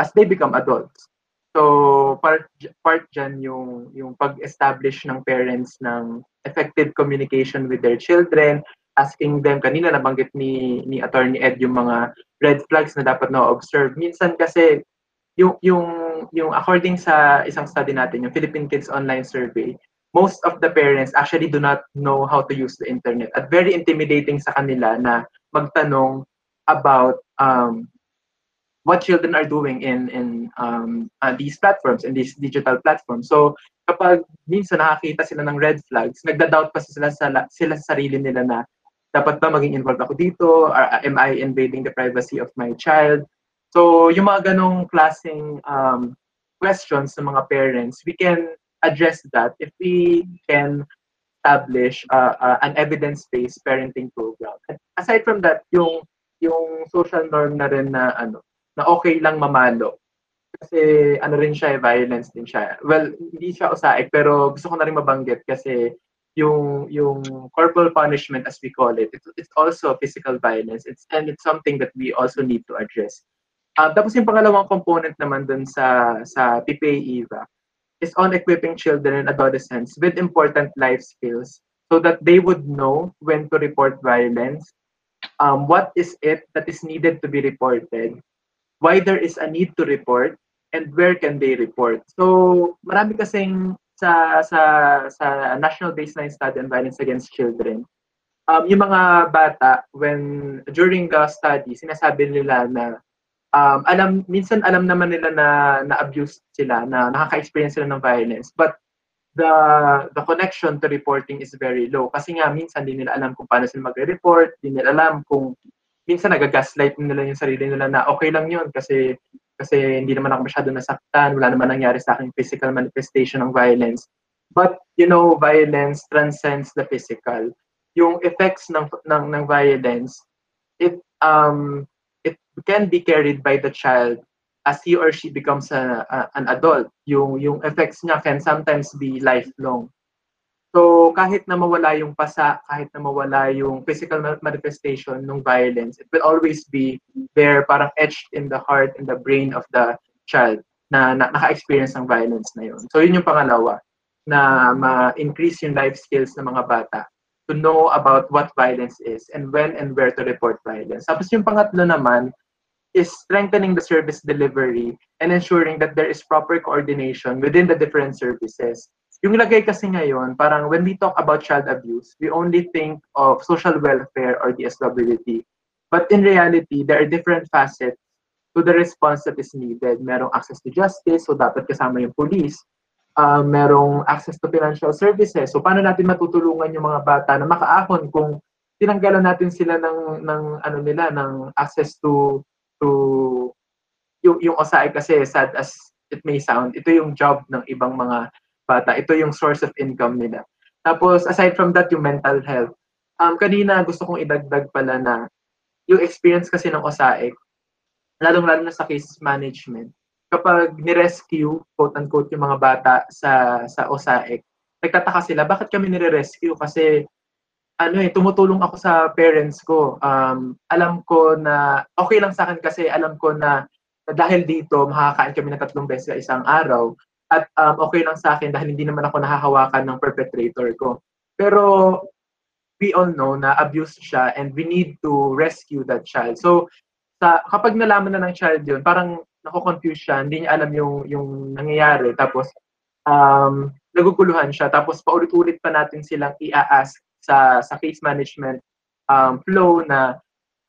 as they become adults. So part part dyan yung yung pag-establish ng parents ng effective communication with their children, asking them kanina nabanggit ni ni Attorney Ed yung mga red flags na dapat na observe. Minsan kasi yung yung yung according sa isang study natin, yung Philippine Kids Online Survey, most of the parents actually do not know how to use the internet. At very intimidating sa kanila na magtanong about um, what children are doing in in um, uh, these platforms in these digital platforms. So kapag minsan nakakita sila ng red flags, nagda-doubt pa sila sa sila sa sarili nila na dapat ba maging involved ako dito? Or am I invading the privacy of my child? So yung mga ganong klaseng um, questions ng mga parents, we can address that if we can establish uh, uh, an evidence-based parenting program. And aside from that, yung yung social norm na rin na ano, na okay lang mamalo. Kasi ano rin siya, violence din siya. Well, hindi siya usaik, pero gusto ko na rin mabanggit kasi yung yung corporal punishment as we call it, it's, it's also physical violence. It's and it's something that we also need to address. Uh, tapos yung pangalawang component naman dun sa sa PPA-EVA is on equipping children and adolescents with important life skills so that they would know when to report violence, um, what is it that is needed to be reported, why there is a need to report, and where can they report. So marami kasing sa sa sa National Baseline Study on Violence Against Children, um, yung mga bata when during the study sinasabi nila na um, alam minsan alam naman nila na na abuse sila na nakaka-experience sila ng violence but the the connection to reporting is very low kasi nga minsan din nila alam kung paano sila magre-report, din nila alam kung minsan nagagaslight nila yung sarili nila na okay lang yun kasi kasi hindi naman ako masyado nasaktan, wala naman nangyari sa akin physical manifestation ng violence. But, you know, violence transcends the physical. Yung effects ng, ng, ng violence, it, um, it can be carried by the child as he or she becomes a, a, an adult. Yung, yung effects niya can sometimes be lifelong. So, kahit na mawala yung pasa, kahit na mawala yung physical manifestation ng violence, it will always be there, parang etched in the heart and the brain of the child na, na naka-experience ng violence na yun. So, yun yung pangalawa, na ma-increase yung life skills ng mga bata to know about what violence is and when and where to report violence. Tapos yung pangatlo naman is strengthening the service delivery and ensuring that there is proper coordination within the different services yung lagay kasi ngayon, parang when we talk about child abuse, we only think of social welfare or DSWD. But in reality, there are different facets to the response that is needed. Merong access to justice, so dapat kasama yung police. Uh, merong access to financial services. So paano natin matutulungan yung mga bata na makaahon kung tinanggalan natin sila ng ng ano nila ng access to to yung yung OSAI kasi sad as it may sound, ito yung job ng ibang mga bata. Ito yung source of income nila. Tapos, aside from that, yung mental health. Um, kanina, gusto kong idagdag pala na yung experience kasi ng OSAIC, lalong-lalo na sa case management, kapag ni-rescue, quote-unquote, yung mga bata sa, sa OSAIC, nagtataka sila, bakit kami nire-rescue? Kasi, ano eh, tumutulong ako sa parents ko. Um, alam ko na, okay lang sa akin kasi alam ko na, na dahil dito, makakain kami na tatlong beses sa isang araw. At um, okay lang sa akin dahil hindi naman ako nahahawakan ng perpetrator ko. Pero we all know na abuse siya and we need to rescue that child. So sa kapag nalaman na ng child yun, parang nako-confuse siya, hindi niya alam yung yung nangyayari tapos um naguguluhan siya tapos paulit-ulit pa natin silang i-ask sa sa case management um, flow na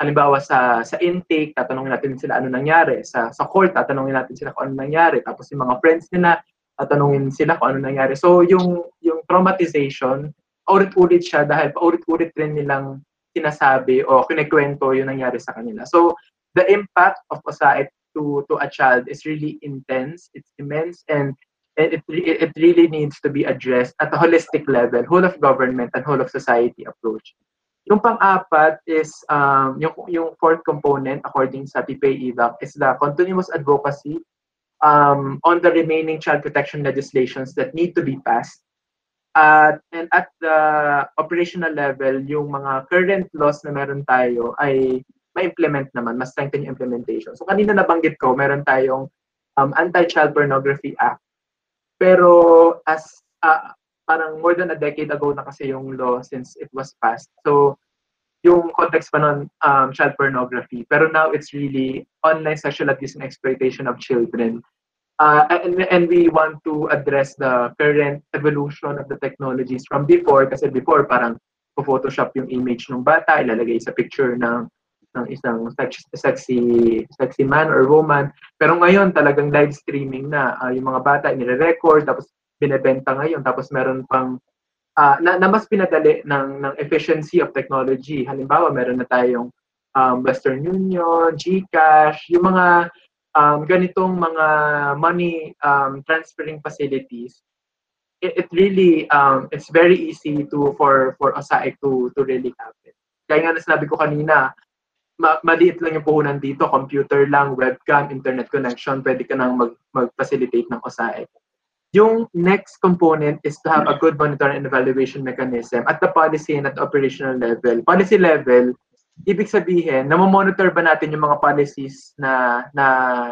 halimbawa sa sa intake, tatanungin natin sila ano nangyari. Sa sa court, tatanungin natin sila kung ano nangyari. Tapos yung mga friends nila, tatanungin sila kung ano nangyari. So yung yung traumatization, ulit-ulit siya dahil paulit-ulit rin nilang sinasabi o kinikwento yung nangyari sa kanila. So the impact of OSAID to to a child is really intense, it's immense, and it, it, it really needs to be addressed at a holistic level, whole of government and whole of society approach. Yung pang-apat is, um, yung, yung fourth component according sa TPA EVAC is the continuous advocacy um, on the remaining child protection legislations that need to be passed. At and at the operational level, yung mga current laws na meron tayo ay ma-implement naman, mas strengthen yung implementation. So kanina nabanggit ko, meron tayong um, Anti-Child Pornography Act. Pero as uh, parang more than a decade ago na kasi yung law since it was passed. So, yung context pa nun, um, child pornography. Pero now it's really online sexual abuse and exploitation of children. Uh, and, and we want to address the current evolution of the technologies from before. Kasi before, parang photoshop yung image ng bata, ilalagay sa picture ng ng isang sexy, sexy sexy man or woman. Pero ngayon talagang live streaming na uh, yung mga bata nire-record tapos binebenta ngayon tapos meron pang uh, na, na mas pinadali ng ng efficiency of technology. Halimbawa, meron na tayong um, Western Union, GCash, yung mga um, ganitong mga money um, transferring facilities. It, it really um, it's very easy to for for OSAIC to to really happen. Kaya nga nasabi ko kanina, ma- maliit lang yung puhunan dito, computer lang, webcam, internet connection, pwede ka nang mag, mag-facilitate ng OSAIC. Yung next component is to have a good monitoring and evaluation mechanism at the policy and at the operational level. Policy level, ibig sabihin, na-monitor ba natin yung mga policies na, na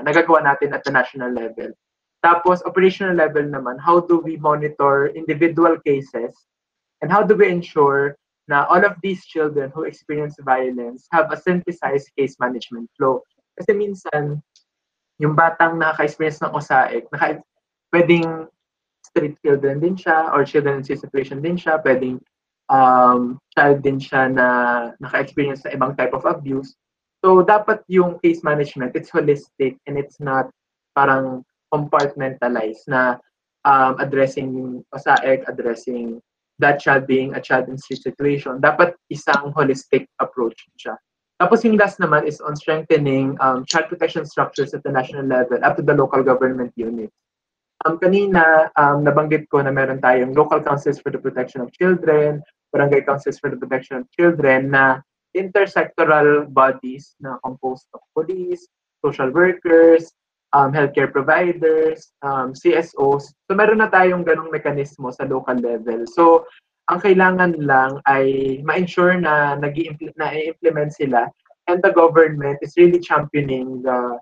nagagawa natin at the national level? Tapos, operational level naman, how do we monitor individual cases and how do we ensure na all of these children who experience violence have a synthesized case management flow. Kasi minsan, yung batang nakaka-experience ng OSAIC, naka pwedeng street children din siya or children in situation din siya, pwedeng um, child din siya na naka-experience sa ibang type of abuse. So, dapat yung case management, it's holistic and it's not parang compartmentalized na um, addressing OSAEC, addressing that child being a child in situation. Dapat isang holistic approach siya. Tapos yung last naman is on strengthening um, child protection structures at the national level up to the local government unit. Um, kanina, um, nabanggit ko na meron tayong local councils for the protection of children, barangay councils for the protection of children na intersectoral bodies na composed of police, social workers, um, healthcare providers, um, CSOs. So meron na tayong ganong mekanismo sa local level. So ang kailangan lang ay ma-ensure na nag-implement sila and the government is really championing the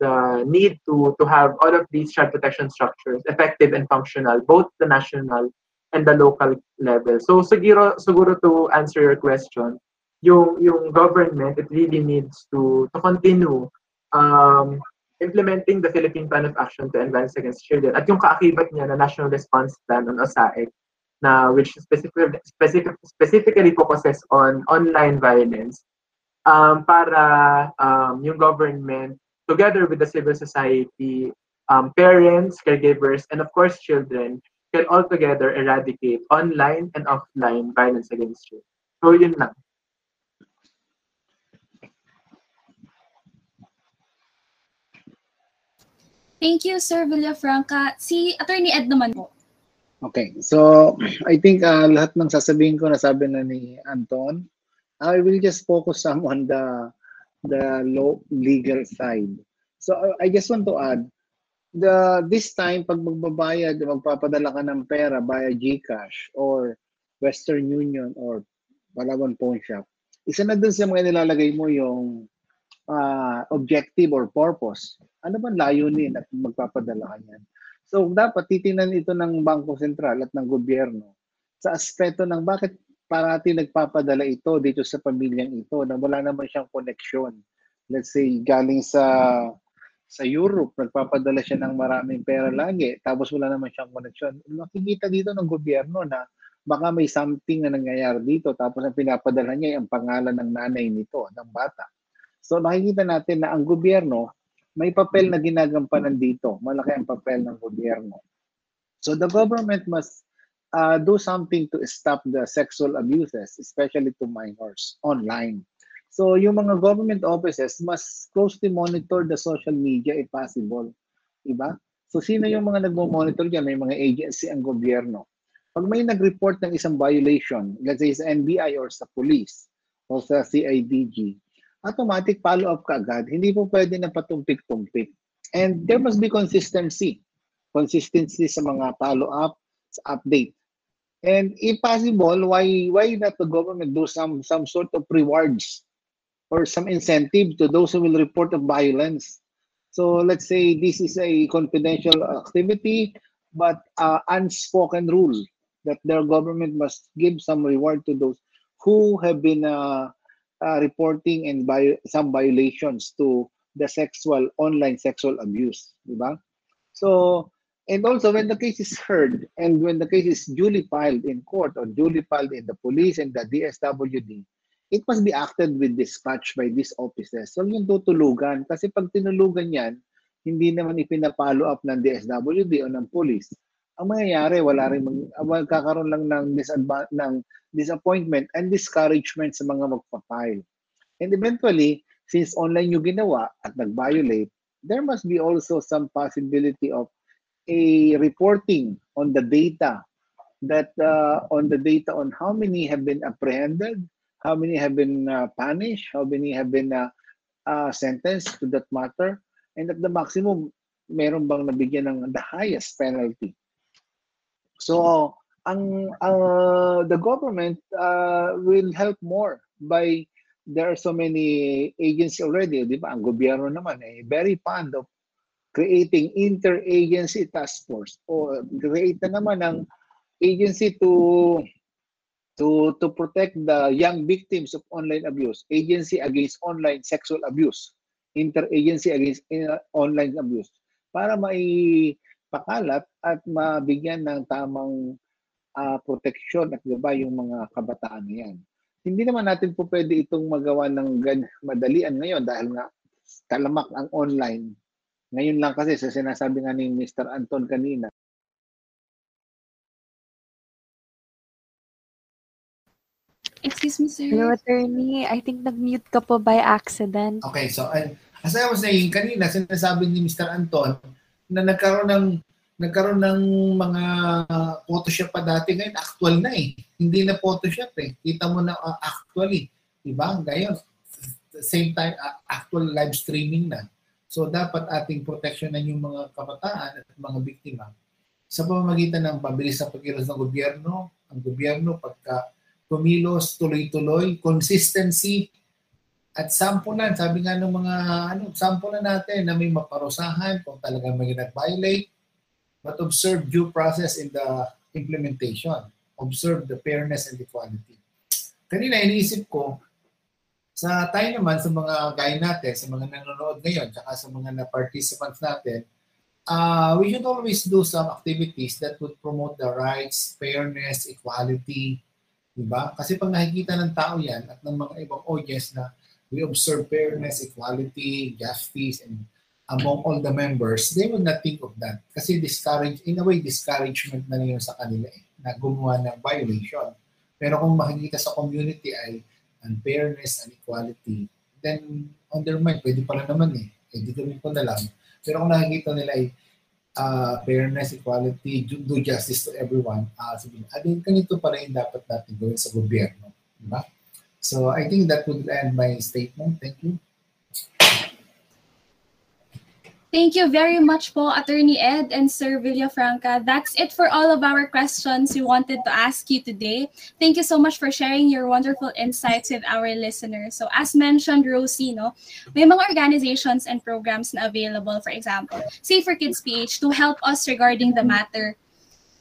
the need to to have all of these child protection structures effective and functional, both the national and the local level. So siguro siguro to answer your question, yung yung government it really needs to to continue um, implementing the Philippine Plan of Action to Violence Against Children at yung kaakibat niya na National Response Plan on OSAIC na which specific, specific, specifically focuses on online violence um, para um, yung government together with the civil society, um, parents, caregivers, and of course children, can all together eradicate online and offline violence against children. So yun lang. Thank you, Sir Villafranca. Si Attorney Ed naman po. Okay, so I think uh, lahat ng sasabihin ko nasabi na ni Anton. I will just focus on the the law legal side. So I just want to add, the this time pag magbabayad, magpapadala ka ng pera via GCash or Western Union or Palawan Pawn Shop, isa na dun sa mga nilalagay mo yung uh, objective or purpose. Ano ba layunin at magpapadala ka yan? So dapat titingnan ito ng Bangko Sentral at ng gobyerno sa aspeto ng bakit parati nagpapadala ito dito sa pamilyang ito na wala naman siyang connection. Let's say, galing sa sa Europe, nagpapadala siya ng maraming pera lagi, tapos wala naman siyang connection. Makikita dito ng gobyerno na baka may something na nangyayari dito tapos ang pinapadala niya ay ang pangalan ng nanay nito, ng bata. So nakikita natin na ang gobyerno may papel na ginagampanan dito. Malaki ang papel ng gobyerno. So the government must uh, do something to stop the sexual abuses, especially to minors online. So yung mga government offices must closely monitor the social media if possible. Diba? So sino yung mga nagmo-monitor dyan? May mga agency ang gobyerno. Pag may nag-report ng isang violation, let's say sa NBI or sa police o sa CIDG, automatic follow-up ka agad. Hindi po pwede na patumpik-tumpik. And there must be consistency. Consistency sa mga follow-up, sa update. And if possible, why why not the government do some some sort of rewards or some incentive to those who will report of violence? So let's say this is a confidential activity, but uh, unspoken rule that their government must give some reward to those who have been uh, uh, reporting and by some violations to the sexual online sexual abuse, diba? So and also when the case is heard and when the case is duly filed in court or duly filed in the police and the DSWD, it must be acted with dispatch by these offices. So yung tutulugan, kasi pag tinulugan yan, hindi naman ipinapalo up ng DSWD o ng police. Ang mangyayari, wala rin mag, magkakaroon lang ng, disadva- ng disappointment and discouragement sa mga magpa-file. And eventually, since online yung ginawa at nag-violate, there must be also some possibility of a reporting on the data that uh, on the data on how many have been apprehended, how many have been uh, punished, how many have been uh, uh, sentenced to that matter, and at the maximum, meron bang nabigyan ng the highest penalty. So, ang uh, the government uh, will help more by there are so many agencies already, di ba? Ang gobyerno naman eh, very fond of creating interagency task force. O create na naman ng agency to to to protect the young victims of online abuse, agency against online sexual abuse, interagency against uh, online abuse. Para maipakalat at mabigyan ng tamang uh, proteksyon at diba yung mga kabataan niyan. Hindi naman natin po pwede itong magawa ng madalian ngayon dahil nga talamak ang online. Ngayon lang kasi sa sinasabi nga ni Mr. Anton kanina, Excuse me, sir. Hello, attorney. I think nag-mute ka po by accident. Okay, so uh, as I was saying kanina, sinasabi ni Mr. Anton na nagkaroon ng nagkaroon ng mga Photoshop pa dati ngayon, actual na eh. Hindi na Photoshop eh. Kita mo na uh, actually. Diba? Ngayon, same time, uh, actual live streaming na. So dapat ating proteksyonan yung mga kabataan at mga biktima sa pamamagitan ng pabilis na pagkilos ng gobyerno, ang gobyerno pagka kumilos tuloy-tuloy, consistency, at sampulan. Sabi nga ng mga ano, sampulan natin na may maparusahan kung talagang may nag-violate, but observe due process in the implementation. Observe the fairness and equality. Kanina iniisip ko, sa tayo naman, sa mga gaya natin, sa mga nanonood ngayon, tsaka sa mga na-participants natin, uh, we should always do some activities that would promote the rights, fairness, equality, Diba? Kasi pag nakikita ng tao yan at ng mga ibang audience na we observe fairness, equality, justice, and among all the members, they will not think of that. Kasi discourage, in a way, discouragement na yun sa kanila eh, na gumawa ng violation. Pero kung makikita sa community ay unfairness and equality, then on their mind, pwede pala naman eh. Eh, di gawin ko na lang. Pero kung nakikita nila ay uh, fairness, equality, do, do justice to everyone, uh, sabihin, adin, ganito pala yung dapat natin gawin sa gobyerno. Diba? So I think that would end my statement. Thank you. Thank you very much po, Attorney Ed and Sir Villafranca. That's it for all of our questions we wanted to ask you today. Thank you so much for sharing your wonderful insights with our listeners. So as mentioned, Rosie, no, may mga organizations and programs na available, for example, Safer Kids PH to help us regarding the matter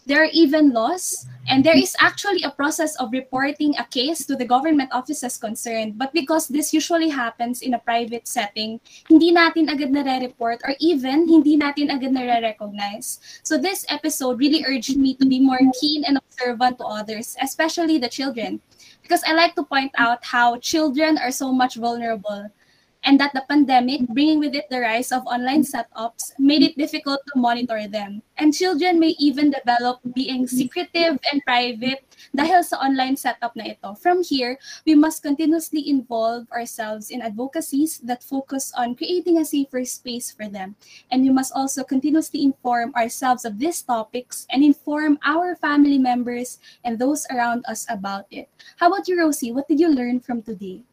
There are even laws, and there is actually a process of reporting a case to the government offices concerned. But because this usually happens in a private setting, hindi natin agad nare-report or even hindi natin agad nare-recognize. So this episode really urged me to be more keen and observant to others, especially the children. Because I like to point out how children are so much vulnerable and that the pandemic, bringing with it the rise of online setups, made it difficult to monitor them. And children may even develop being secretive and private dahil sa online setup na ito. From here, we must continuously involve ourselves in advocacies that focus on creating a safer space for them. And we must also continuously inform ourselves of these topics and inform our family members and those around us about it. How about you, Rosie? What did you learn from today?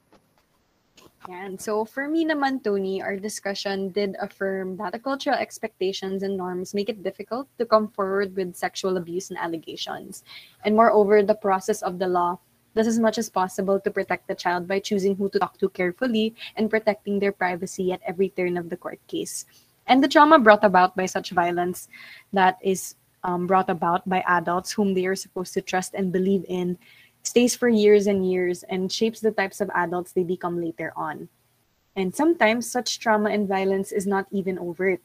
Yan. So for me naman, Tony, our discussion did affirm that the cultural expectations and norms make it difficult to come forward with sexual abuse and allegations. And moreover, the process of the law does as much as possible to protect the child by choosing who to talk to carefully and protecting their privacy at every turn of the court case. And the trauma brought about by such violence that is um, brought about by adults whom they are supposed to trust and believe in stays for years and years and shapes the types of adults they become later on. And sometimes such trauma and violence is not even overt.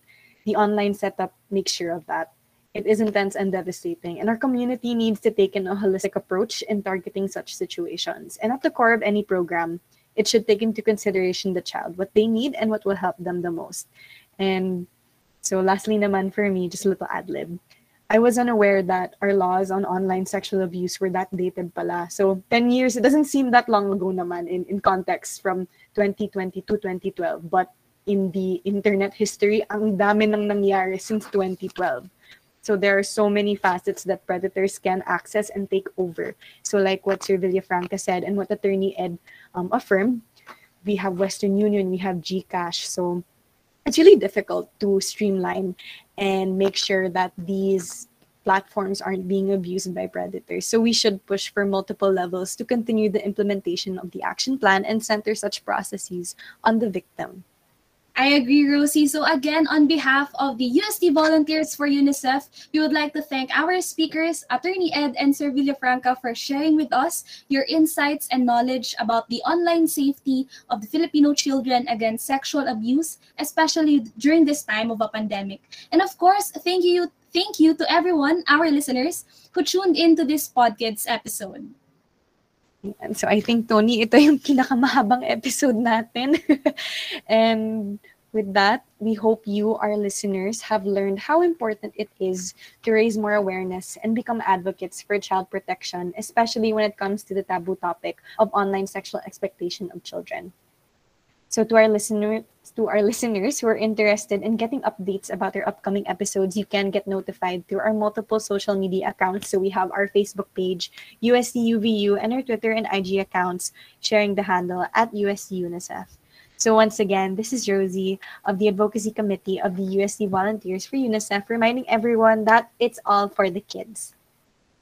The online setup makes sure of that. It is intense and devastating, and our community needs to take in a holistic approach in targeting such situations. And at the core of any program, it should take into consideration the child, what they need, and what will help them the most. And so, lastly, naman for me, just a little ad lib. I was unaware that our laws on online sexual abuse were that dated pala. So 10 years, it doesn't seem that long ago naman in, in context from 2020 to 2012. But in the internet history, ang dami nang nangyari since 2012. So there are so many facets that predators can access and take over. So like what Sir Villafranca said and what Attorney Ed um, affirmed, we have Western Union, we have GCash. So it's really difficult to streamline and make sure that these platforms aren't being abused by predators. So we should push for multiple levels to continue the implementation of the action plan and center such processes on the victim. I agree, Rosie. So again, on behalf of the USD Volunteers for UNICEF, we would like to thank our speakers, Attorney Ed and Sir Villafranca, for sharing with us your insights and knowledge about the online safety of the Filipino children against sexual abuse, especially during this time of a pandemic. And of course, thank you, thank you to everyone, our listeners, who tuned into this podcast episode. And so I think, Tony, ito yung *laughs* pinakamahabang episode natin. *laughs* and with that, we hope you, our listeners, have learned how important it is to raise more awareness and become advocates for child protection, especially when it comes to the taboo topic of online sexual expectation of children. So to our listeners, to our listeners who are interested in getting updates about our upcoming episodes, you can get notified through our multiple social media accounts. So we have our Facebook page, USCUVU, and our Twitter and IG accounts sharing the handle at USCUNICEF. So once again, this is Rosie of the Advocacy Committee of the USC Volunteers for UNICEF, reminding everyone that it's all for the kids.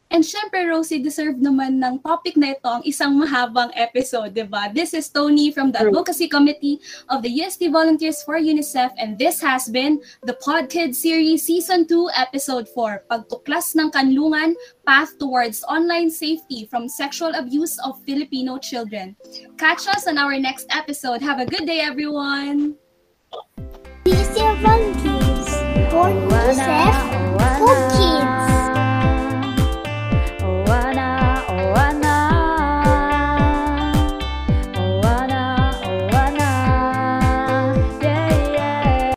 And syempre, Rosie, deserve naman ng topic na ito ang isang mahabang episode, di ba? This is Tony from the Advocacy Committee of the USD Volunteers for UNICEF and this has been the PodKid Series Season 2, Episode 4, Pagtuklas ng Kanlungan, Path Towards Online Safety from Sexual Abuse of Filipino Children. Catch us on our next episode. Have a good day, everyone! USD Volunteers for UNICEF.